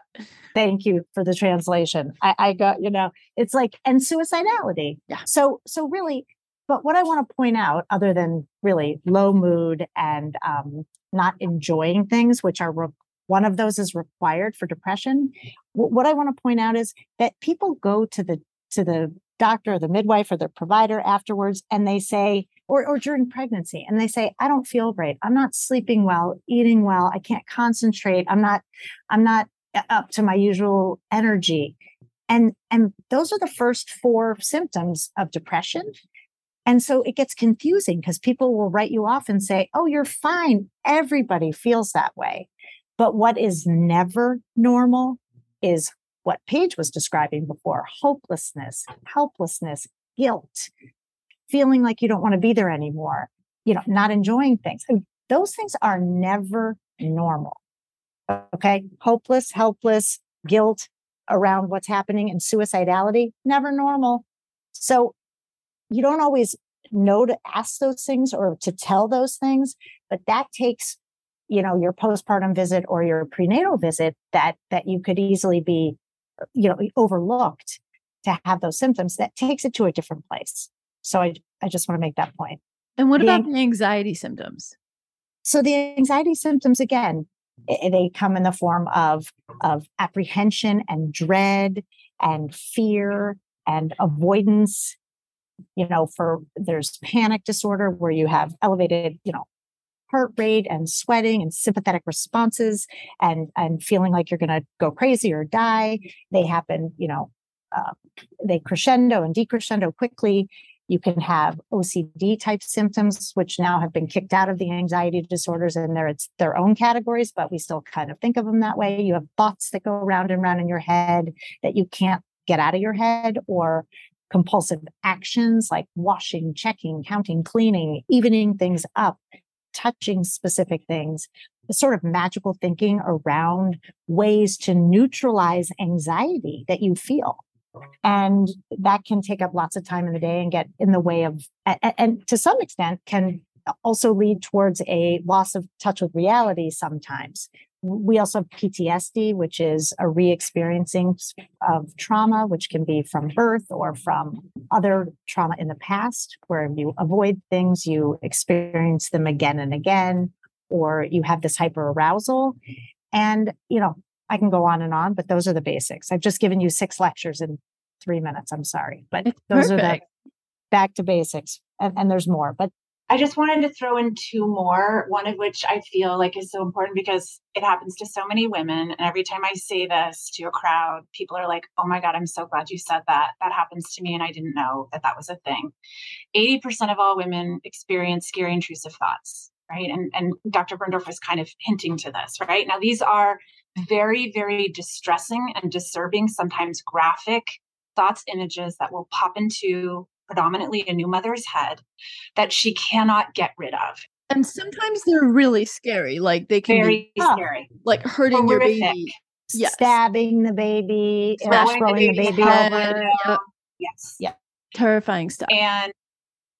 Thank you for the translation. I, I got, you know, it's like, and suicidality.
Yeah.
So, so really, but what I want to point out, other than really low mood and um, not enjoying things, which are re- one of those is required for depression. What I want to point out is that people go to the to the doctor or the midwife or the provider afterwards and they say or, or during pregnancy and they say i don't feel great. I'm not sleeping well eating well. I can't concentrate. I'm not i'm not up to my usual energy. And and those are the first four symptoms of depression. And so it gets confusing because people will write you off and say oh you're fine. Everybody feels that way but what is never normal is what Paige was describing before hopelessness, helplessness, guilt, feeling like you don't want to be there anymore, you know, not enjoying things. Those things are never normal. Okay. Hopeless, helpless, guilt around what's happening and suicidality, never normal. So you don't always know to ask those things or to tell those things, but that takes you know your postpartum visit or your prenatal visit that that you could easily be you know overlooked to have those symptoms that takes it to a different place. So i i just want to make that point.
And what the, about the anxiety symptoms?
So the anxiety symptoms again eh, eh, they come in the form of of apprehension and dread and fear and avoidance. You know for there's panic disorder where you have elevated you know heart rate and sweating and sympathetic responses and and feeling like you're going to go crazy or die. They happen you know uh, they crescendo and decrescendo quickly. You can have OCD type symptoms, which now have been kicked out of the anxiety disorders and they're it's their own categories, but we still kind of think of them that way. You have thoughts that go round and round in your head that you can't get out of your head or compulsive actions like washing, checking, counting, cleaning, evening things up, touching specific things, the sort of magical thinking around ways to neutralize anxiety that you feel. And that can take up lots of time in the day and get in the way of and, to some extent can also lead towards a loss of touch with reality sometimes we also have PTSD, which is a re experiencing of trauma, which can be from birth or from other trauma in the past, where you avoid things, you experience them again and again, or you have this hyper arousal. And, you know, I can go on and on, but those are the basics. I've just given you six lectures in three minutes. I'm sorry, but
it's
those
perfect.
are the back to basics, and, and there's more. But
I just wanted to throw in two more, one of which I feel like is so important because it happens to so many women. And every time I say this to a crowd, people are like, oh my God, I'm so glad you said that. That happens to me. And I didn't know that that was a thing. 80% of all women experience scary, intrusive thoughts, right? And, and Dr. Birndorf was kind of hinting to this, right? Now, these are very, very distressing and disturbing, sometimes graphic thoughts, images that will pop into predominantly a new mother's head that she cannot get rid of.
And sometimes they're really scary. Like they can
Very
be
scary.
like hurting your baby. Yes.
stabbing the baby, or
Throwing the
throwing the baby
head
over.
Yep.
Yes.
Yeah. Terrifying stuff.
And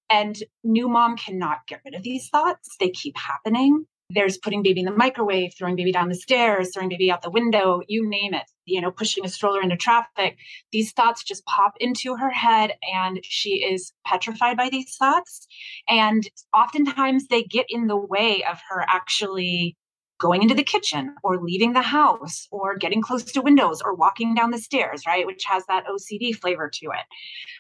and new mom cannot get rid of these thoughts. They keep happening. There's putting baby in the microwave, throwing baby down the stairs, throwing baby out the window, you name it, you know, pushing a stroller into traffic. These thoughts just pop into her head and she is petrified by these thoughts. And oftentimes they get in the way of her actually going into the kitchen or leaving the house or getting close to windows or walking down the stairs, right? Which has that OCD flavor to it.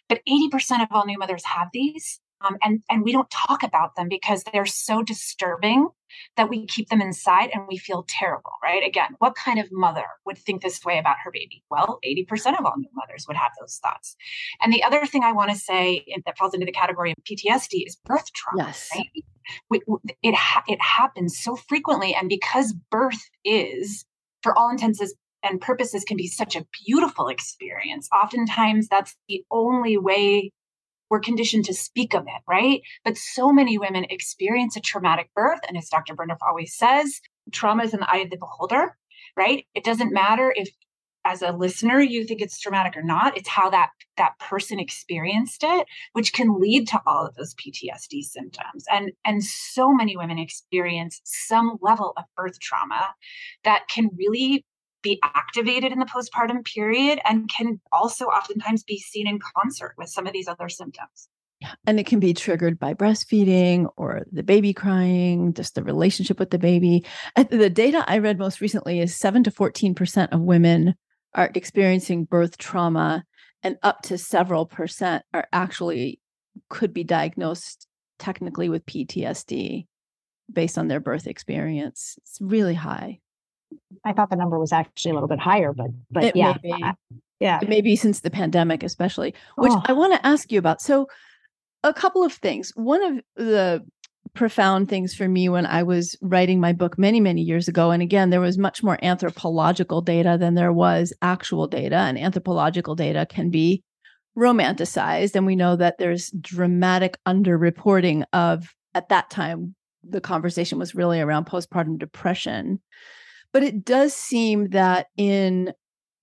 But 80% of all new mothers have these. Um, and and we don't talk about them because they're so disturbing that we keep them inside and we feel terrible right again what kind of mother would think this way about her baby well 80% of all new mothers would have those thoughts and the other thing i want to say that falls into the category of ptsd is birth trauma
Yes.
right? It ha- it happens so frequently and because birth is for all intents and purposes can be such a beautiful experience oftentimes that's the only way we're conditioned to speak of it, right? But so many women experience a traumatic birth. And as Dr. Birndorf always says, trauma is in the eye of the beholder, right? It doesn't matter if as a listener you think it's traumatic or not it's how that that person experienced it which can lead to all of those ptsd symptoms and and so many women experience some level of birth trauma that can really be activated in the postpartum period and can also oftentimes be seen in concert with some of these other symptoms.
And it can be triggered by breastfeeding or the baby crying, just the relationship with the baby. The data I read most recently is 7 to 14% of women are experiencing birth trauma, and up to several percent are actually could be diagnosed technically with PTSD based on their birth experience. It's really high.
I thought the number was actually a little bit higher, but but
It
yeah,
may
yeah.
It may be since the pandemic, especially, which
Oh.
I want to ask you about. So, a couple of things. One of the profound things for me when I was writing my book many, many years ago, and again, there was much more anthropological data than there was actual data, and anthropological data can be romanticized. And we know that there's dramatic underreporting of, at that time, the conversation was really around postpartum depression. But it does seem that in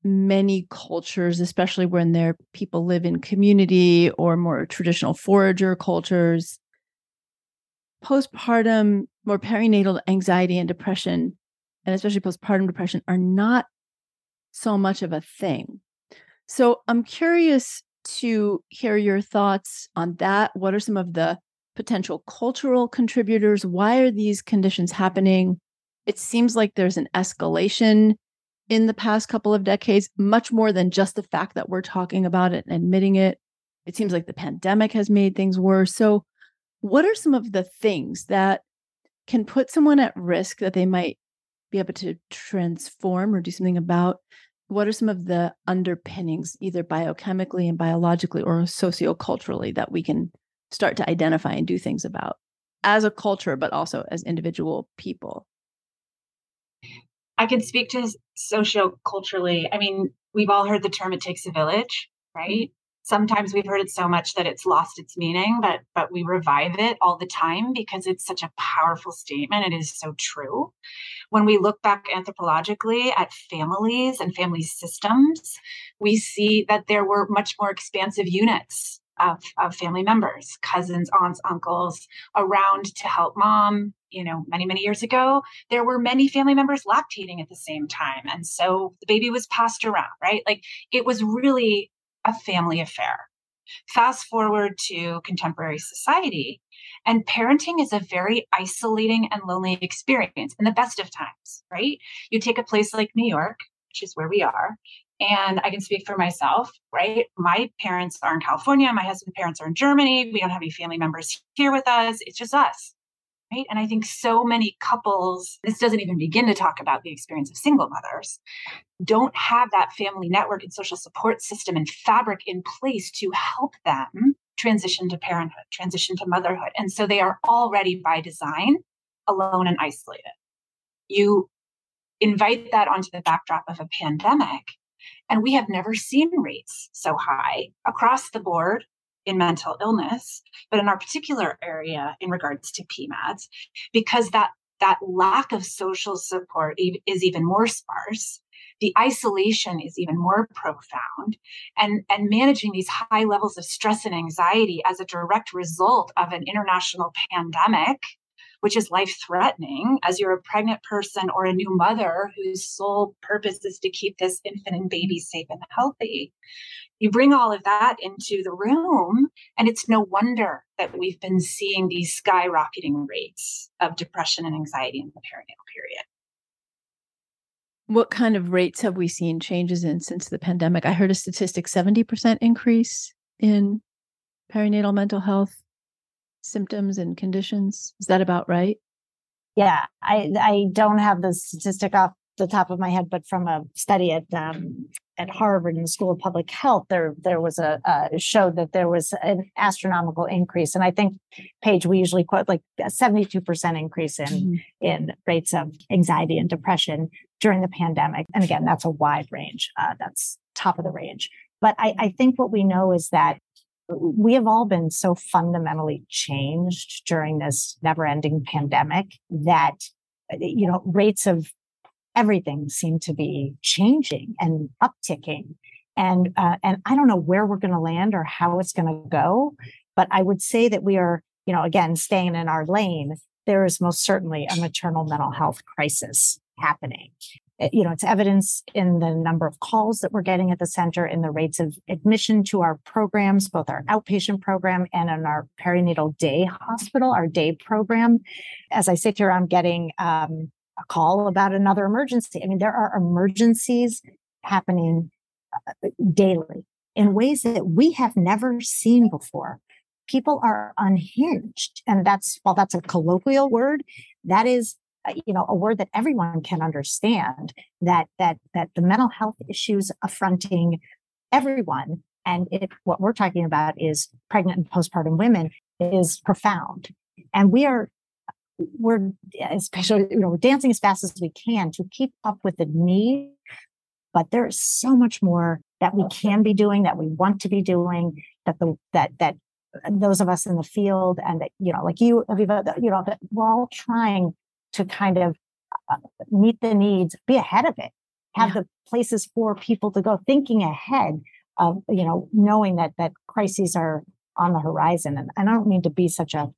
many cultures, especially when there people live in community or more traditional forager cultures, postpartum, more perinatal anxiety and depression, and especially postpartum depression, are not so much of a thing. So I'm curious to hear your thoughts on that. What are some of the potential cultural contributors? Why are these conditions happening? It seems like there's an escalation in the past couple of decades, much more than just the fact that we're talking about it and admitting it. It seems like the pandemic has made things worse. So, what are some of the things that can put someone at risk that they might be able to transform or do something about? What are some of the underpinnings, either biochemically and biologically or socioculturally, that we can start to identify and do things about as a culture, but also as individual people?
I can speak to socioculturally. I mean, we've all heard the term "it takes a village," mm-hmm. right? Sometimes we've heard it so much that it's lost its meaning, but but we revive it all the time because it's such a powerful statement. It is so true. When we look back anthropologically at families and family systems, we see that there were much more expansive units of, of family members, cousins, aunts, uncles around to help mom. You know, many, many years ago, there were many family members lactating at the same time. And so the baby was passed around, right? Like it was really a family affair. Fast forward to contemporary society, and parenting is a very isolating and lonely experience in the best of times, right? You take a place like New York, which is where we are, and I can speak for myself, right? My parents are in California. My husband's parents are in Germany. We don't have any family members here with us. It's just us, right? And I think so many couples, this doesn't even begin to talk about the experience of single mothers, don't have that family network and social support system and fabric in place to help them transition to parenthood, transition to motherhood. And so they are already by design alone and isolated. You invite that onto the backdrop of a pandemic and we have never seen rates so high across the board in mental illness, but in our particular area in regards to PMADS, because that that lack of social support is even more sparse the isolation is even more profound and and managing these high levels of stress and anxiety as a direct result of an international pandemic which is life threatening as you're a pregnant person or a new mother whose sole purpose is to keep this infant and baby safe and healthy. You bring all of that into the room, and it's no wonder that we've been seeing these skyrocketing rates of depression and anxiety in the perinatal period.
What kind of rates have we seen changes in since the pandemic? I heard a statistic 70% increase in perinatal mental health symptoms and conditions. Is that about right?
Yeah, I I don't have the statistic off the top of my head, but from a study at um, at Harvard in the School of Public Health, there there was a uh, showed that there was an astronomical increase, and I think Paige we usually quote like a seventy two percent increase in mm-hmm. in rates of anxiety and depression during the pandemic. And again, that's a wide range. Uh, that's top of the range. But I, I think what we know is that we have all been so fundamentally changed during this never ending pandemic that, you know, rates of everything seem to be changing and upticking. And, uh, and I don't know where we're going to land or how it's going to go, but I would say that we are, you know, again, staying in our lane. There is most certainly a maternal mental health crisis happening. You know, it's evidence in the number of calls that we're getting at the center, in the rates of admission to our programs, both our outpatient program and in our perinatal day hospital, our day program. As I sit here, I'm getting um, a call about another emergency. I mean, there are emergencies happening uh, daily in ways that we have never seen before. People are unhinged. And that's, while that's a colloquial word, that is Uh, you know a word that everyone can understand that that that the mental health issues affronting everyone and it, what we're talking about is pregnant and postpartum women is profound. And we are we're especially you know we're dancing as fast as we can to keep up with the need but there is so much more that we can be doing that we want to be doing that the that that uh, those of us in the field and that you know like you Aviva, you know that we're all trying to kind of uh, meet the needs, be ahead of it, have yeah. the places for people to go, thinking ahead of, you know, knowing that that crises are on the horizon. And, and I don't mean to be such a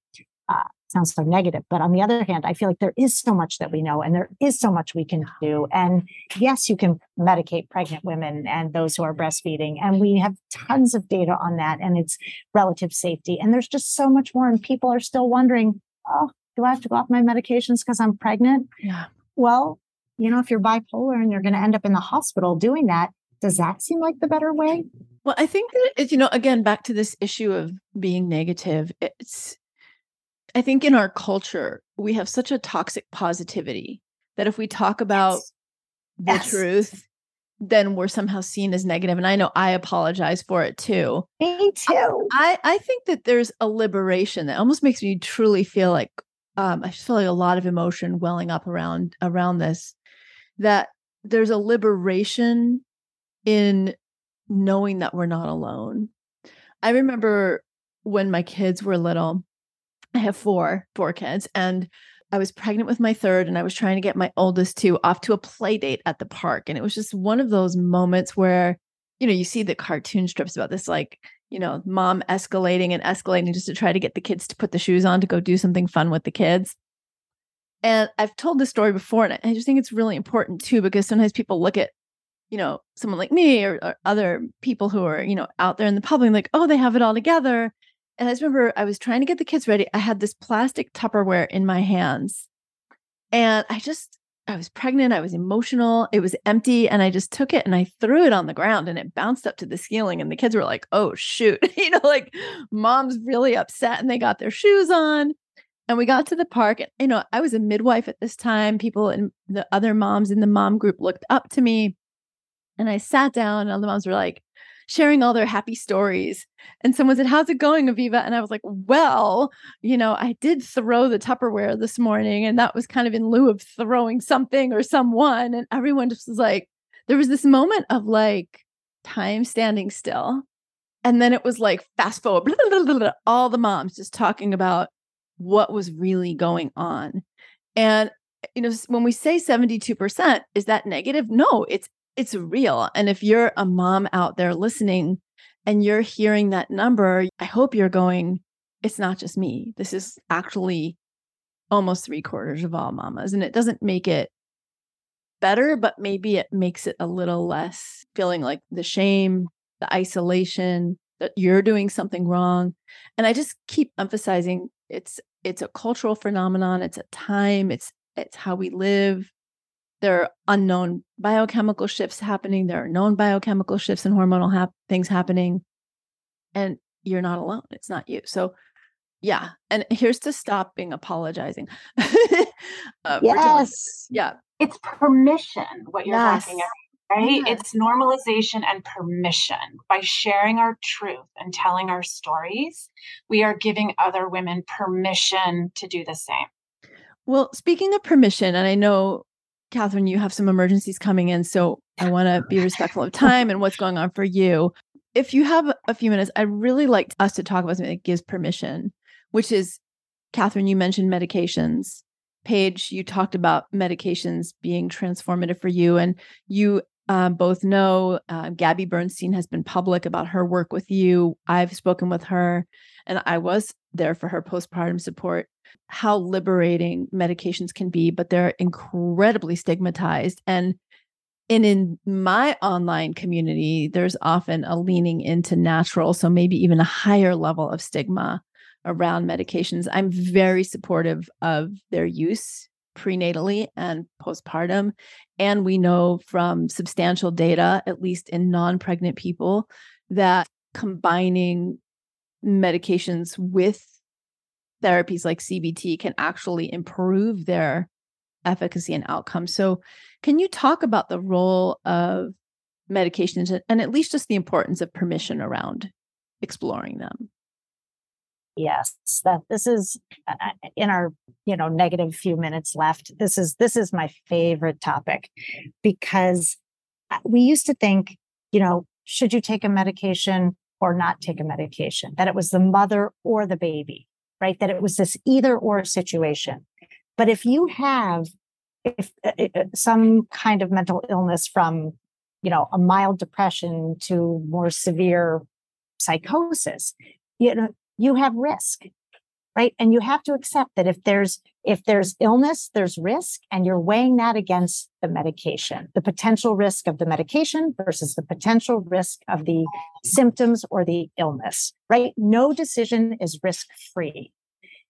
uh, sounds so negative, but on the other hand, I feel like there is so much that we know and there is so much we can do. And yes, you can medicate pregnant women and those who are breastfeeding. And we have tons of data on that and its relative safety. And there's just so much more. And people are still wondering, oh, do I have to go off my medications because I'm pregnant?
Yeah.
well, you know, if you're bipolar and you're going to end up in the hospital doing that, does that seem like the better way?
Well, I think that it's, you know, again, back to this issue of being negative, it's, I think in our culture, we have such a toxic positivity that if we talk about yes. the yes. truth, then we're somehow seen as negative. And I know I apologize for it too.
Me too.
I, I think that there's a liberation that almost makes me truly feel like um, I just feel like a lot of emotion welling up around around this. That there's a liberation in knowing that we're not alone. I remember when my kids were little, I have four, four kids, and I was pregnant with my third, and I was trying to get my oldest two off to a play date at the park. And it was just one of those moments where, you know, you see the cartoon strips about this, like, you know, mom escalating and escalating just to try to get the kids to put the shoes on to go do something fun with the kids. And I've told this story before, and I just think it's really important too, because sometimes people look at you know, someone like me or, or, other people who are, you know, out there in the public, like, oh, they have it all together. And I just remember I was trying to get the kids ready. I had this plastic Tupperware in my hands. And I just, I was pregnant. I was emotional. It was empty. And I just took it and I threw it on the ground and it bounced up to the ceiling. And the kids were like, oh, shoot. you know, like mom's really upset and they got their shoes on. And we got to the park. And, you know, I was a midwife at this time. People and the other moms in the mom group looked up to me. And I sat down, and all the moms were like sharing all their happy stories. And someone said, How's it going, Aviva? And I was like, Well, you know, I did throw the Tupperware this morning, and that was kind of in lieu of throwing something or someone. And everyone just was like, there was this moment of like time standing still. And then it was like fast forward, blah, blah, blah, all the moms just talking about what was really going on. And you know, when we say 72%, is that negative? No, it's it's real. And if you're a mom out there listening and you're hearing that number, I hope you're going, it's not just me. This is actually almost three quarters of all mamas. And it doesn't make it better, but maybe it makes it a little less feeling like the shame, the isolation, that you're doing something wrong. And I just keep emphasizing it's it's a cultural phenomenon, it's a time, it's it's how we live there are unknown biochemical shifts happening there are known biochemical shifts and hormonal hap- things happening and you're not alone it's not you so yeah and here's to stopping apologizing
uh, yes
yeah
it's permission what you're yes. talking about right? Yes. It's normalization and permission. By sharing our truth and telling our stories, we are giving other women permission to do the same.
Well, speaking of permission, and I know Catherine, you have some emergencies coming in. So I want to be respectful of time and what's going on for you. If you have a few minutes, I'd really like us to talk about something that gives permission, which is Catherine, you mentioned medications. Paige, you talked about medications being transformative for you. And you uh, both know uh, Gabby Bernstein has been public about her work with you. I've spoken with her, and I was there for her postpartum support how liberating medications can be, but they're incredibly stigmatized. And and in my online community, there's often a leaning into natural, so maybe even a higher level of stigma around medications. I'm very supportive of their use prenatally and postpartum. And we know from substantial data, at least in non pregnant people, that combining medications with therapies like CBT can actually improve their efficacy and outcomes. So, can you talk about the role of medications and at least just the importance of permission around exploring them?
Yes, that this is uh, uh, in our you know negative few minutes left. This is this is my favorite topic because uh, we used to think, you know, should you take a medication or not take a medication? That it was the mother or the baby right? That it was this either or situation. But if you have if uh, uh, uh, some kind of mental illness from you know a mild depression to more severe psychosis you know you have risk right and you have to accept that if there's if there's illness there's risk and you're weighing that against the medication the potential risk of the medication versus the potential risk of the symptoms or the illness right no decision is risk free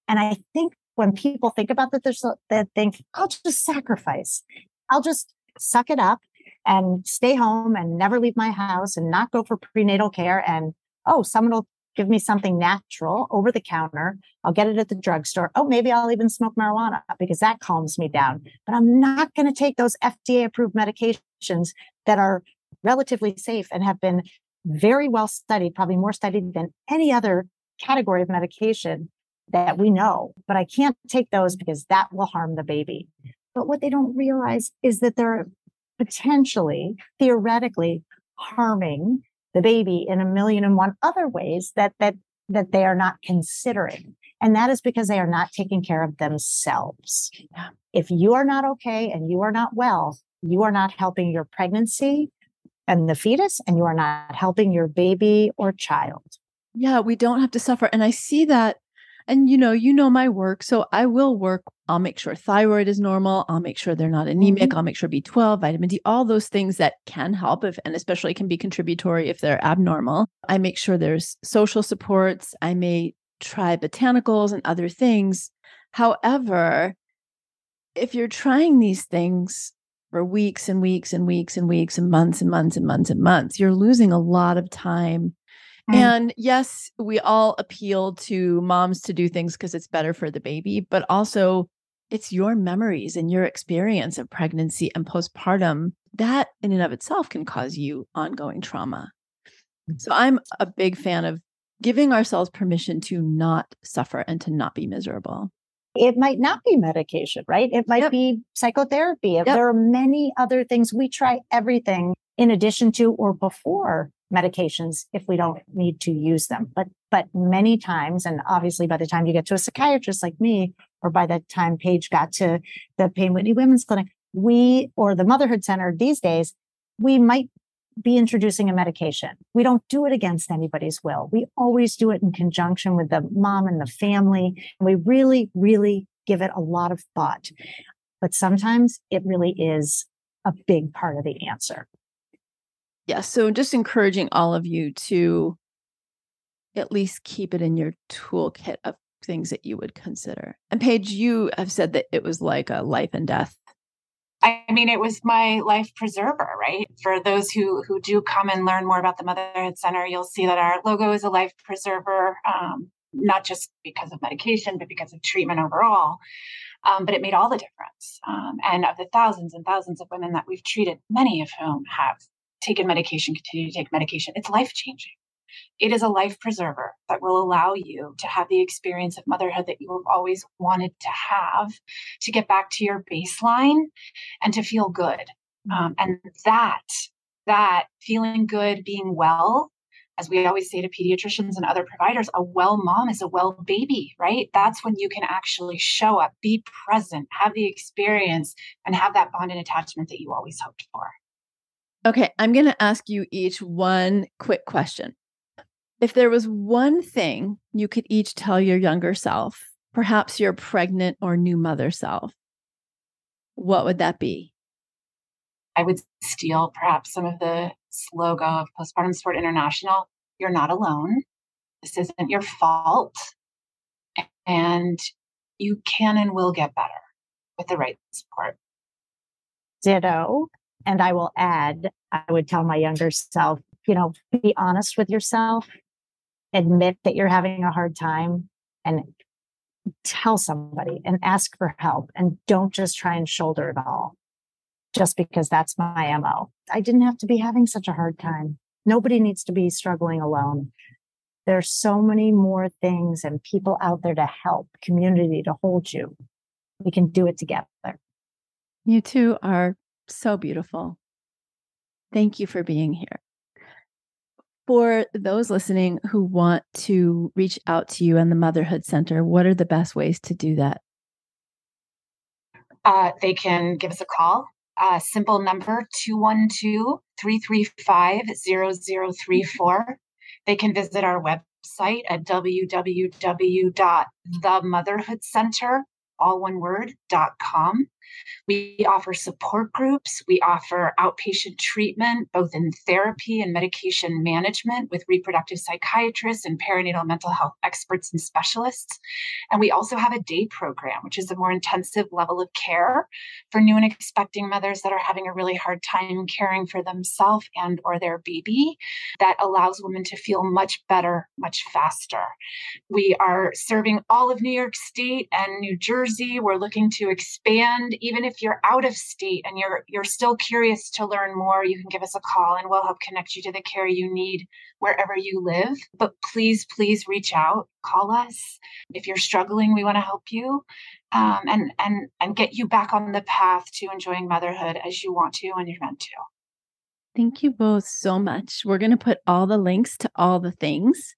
and i think when people think about that, there's that think, I'll just sacrifice. I'll just suck it up and stay home and never leave my house and not go for prenatal care. And oh, someone will give me something natural over the counter. I'll get it at the drugstore. Oh, maybe I'll even smoke marijuana because that calms me down. But I'm not going to take those FDA approved medications that are relatively safe and have been very well studied, probably more studied than any other category of medication that we know. But I can't take those because that will harm the baby. But what they don't realize is that they're potentially, theoretically, harming the baby in a million and one other ways that that that they are not considering. And that is because they are not taking care of themselves. If you are not okay and you are not well, you are not helping your pregnancy and the fetus, and you are not helping your baby or child.
Yeah, we don't have to suffer. And I see that and you know, you know my work. So I will work. I'll make sure thyroid is normal. I'll make sure they're not anemic. Mm-hmm. I'll make sure B12, vitamin D, all those things that can help if and especially can be contributory if they're abnormal. I make sure there's social supports. I may try botanicals and other things. However, if you're trying these things for weeks and weeks and weeks and weeks and months and months and months and months, you're losing a lot of time Mm. And yes, we all appeal to moms to do things because it's better for the baby, but also it's your memories and your experience of pregnancy and postpartum that in and of itself can cause you ongoing trauma. Mm. So I'm a big fan of giving ourselves permission to not suffer and to not be miserable.
It might not be medication, right? It might yep. be psychotherapy. Yep. There are many other things. We try everything in addition to or before medications if we don't need to use them. But but many times, and obviously by the time you get to a psychiatrist like me, or by the time Paige got to the Payne Whitney Women's Clinic, we or the Motherhood Center these days, we might be introducing a medication. We don't do it against anybody's will. We always do it in conjunction with the mom and the family. And we really, really give it a lot of thought. But sometimes it really is a big part of the answer.
Yeah. So just encouraging all of you to at least keep it in your toolkit of things that you would consider. And Paige, you have said that it was like a life and death.
I mean, it was my life preserver, right? For those who who do come and learn more about the Motherhood Center, you'll see that our logo is a life preserver, um, not just because of medication, but because of treatment overall. Um, but it made all the difference. Um, and of the thousands and thousands of women that we've treated, many of whom have taken medication, continue to take medication, it's life changing. It is a life preserver that will allow you to have the experience of motherhood that you have always wanted to have, to get back to your baseline and to feel good. Um, and that, that feeling good, being well, as we always say to pediatricians and other providers, a well mom is a well baby, right? That's when you can actually show up, be present, have the experience, and have that bond and attachment that you always hoped for.
Okay, I'm going to ask you each one quick question. If there was one thing you could each tell your younger self, perhaps your pregnant or new mother self, what would that be?
I would steal perhaps some of the logo of Postpartum Support International. You're not alone. This isn't your fault. And you can and will get better with the right support.
Ditto. And I will add, I would tell my younger self, you know, be honest with yourself, admit that you're having a hard time and tell somebody and ask for help and don't just try and shoulder it all just because that's my MO. I didn't have to be having such a hard time. Nobody needs to be struggling alone. There's so many more things and people out there to help, community to hold you. We can do it together.
You two are so beautiful. Thank you for being here. For those listening who want to reach out to you and the Motherhood Center, what are the best ways to do that?
Uh, they can give us a call. Uh, simple number 212 335 0034. They can visit our website at www.themotherhoodcenter, all one word, dot com. We offer support groups. We offer outpatient treatment, both in therapy and medication management with reproductive psychiatrists and perinatal mental health experts and specialists. And we also have a day program, which is a more intensive level of care for new and expecting mothers that are having a really hard time caring for themselves and or their baby that allows women to feel much better much faster. We are serving all of New York State and New Jersey. We're looking to expand even if you're out of state and you're you're still curious to learn more, you can give us a call and we'll help connect you to the care you need wherever you live. But please, please reach out, call us. If you're struggling, we want to help you. Um, and and and get you back on the path to enjoying motherhood as you want to and you're meant to.
Thank you both so much. We're going to put all the links to all the things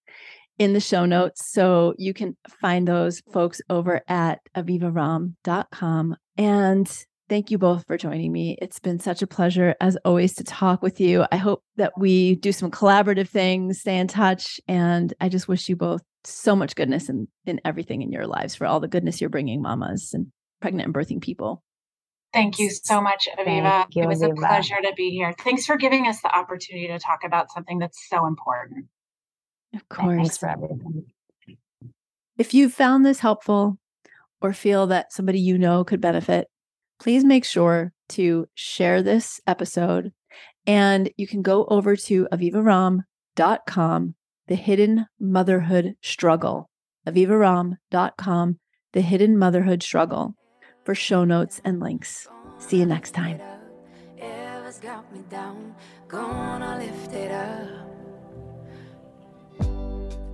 in the show notes. So you can find those folks over at avivaromm.com. And thank you both for joining me. It's been such a pleasure, as always, to talk with you. I hope that we do some collaborative things, stay in touch. And I just wish you both so much goodness in, in everything in your lives for all the goodness you're bringing mamas and pregnant and birthing people.
Thank you so much, Aviva. You, it was Aviva. a pleasure to be here. Thanks for giving us the opportunity to talk about something that's so important.
Of course. Thanks for everything. If you found this helpful or feel that somebody you know could benefit, please make sure to share this episode. And you can go over to avivaromm.com, the hidden motherhood struggle. avivaromm.com, the hidden motherhood struggle for show notes and links. See you next time.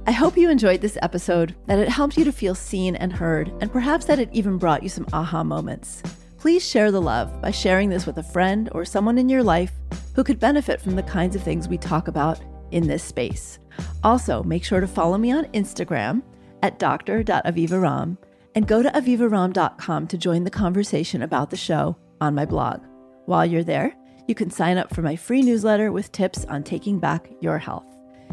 I hope you enjoyed this episode, that it helped you to feel seen and heard, and perhaps that it even brought you some aha moments. Please share the love by sharing this with a friend or someone in your life who could benefit from the kinds of things we talk about in this space. Also, make sure to follow me on Instagram at dr.avivaromm and go to avivaromm.com to join the conversation about the show on my blog. While you're there, you can sign up for my free newsletter with tips on taking back your health.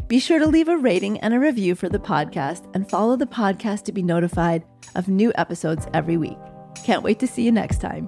Be sure to leave a rating and a review for the podcast and follow the podcast to be notified of new episodes every week. Can't wait to see you next time.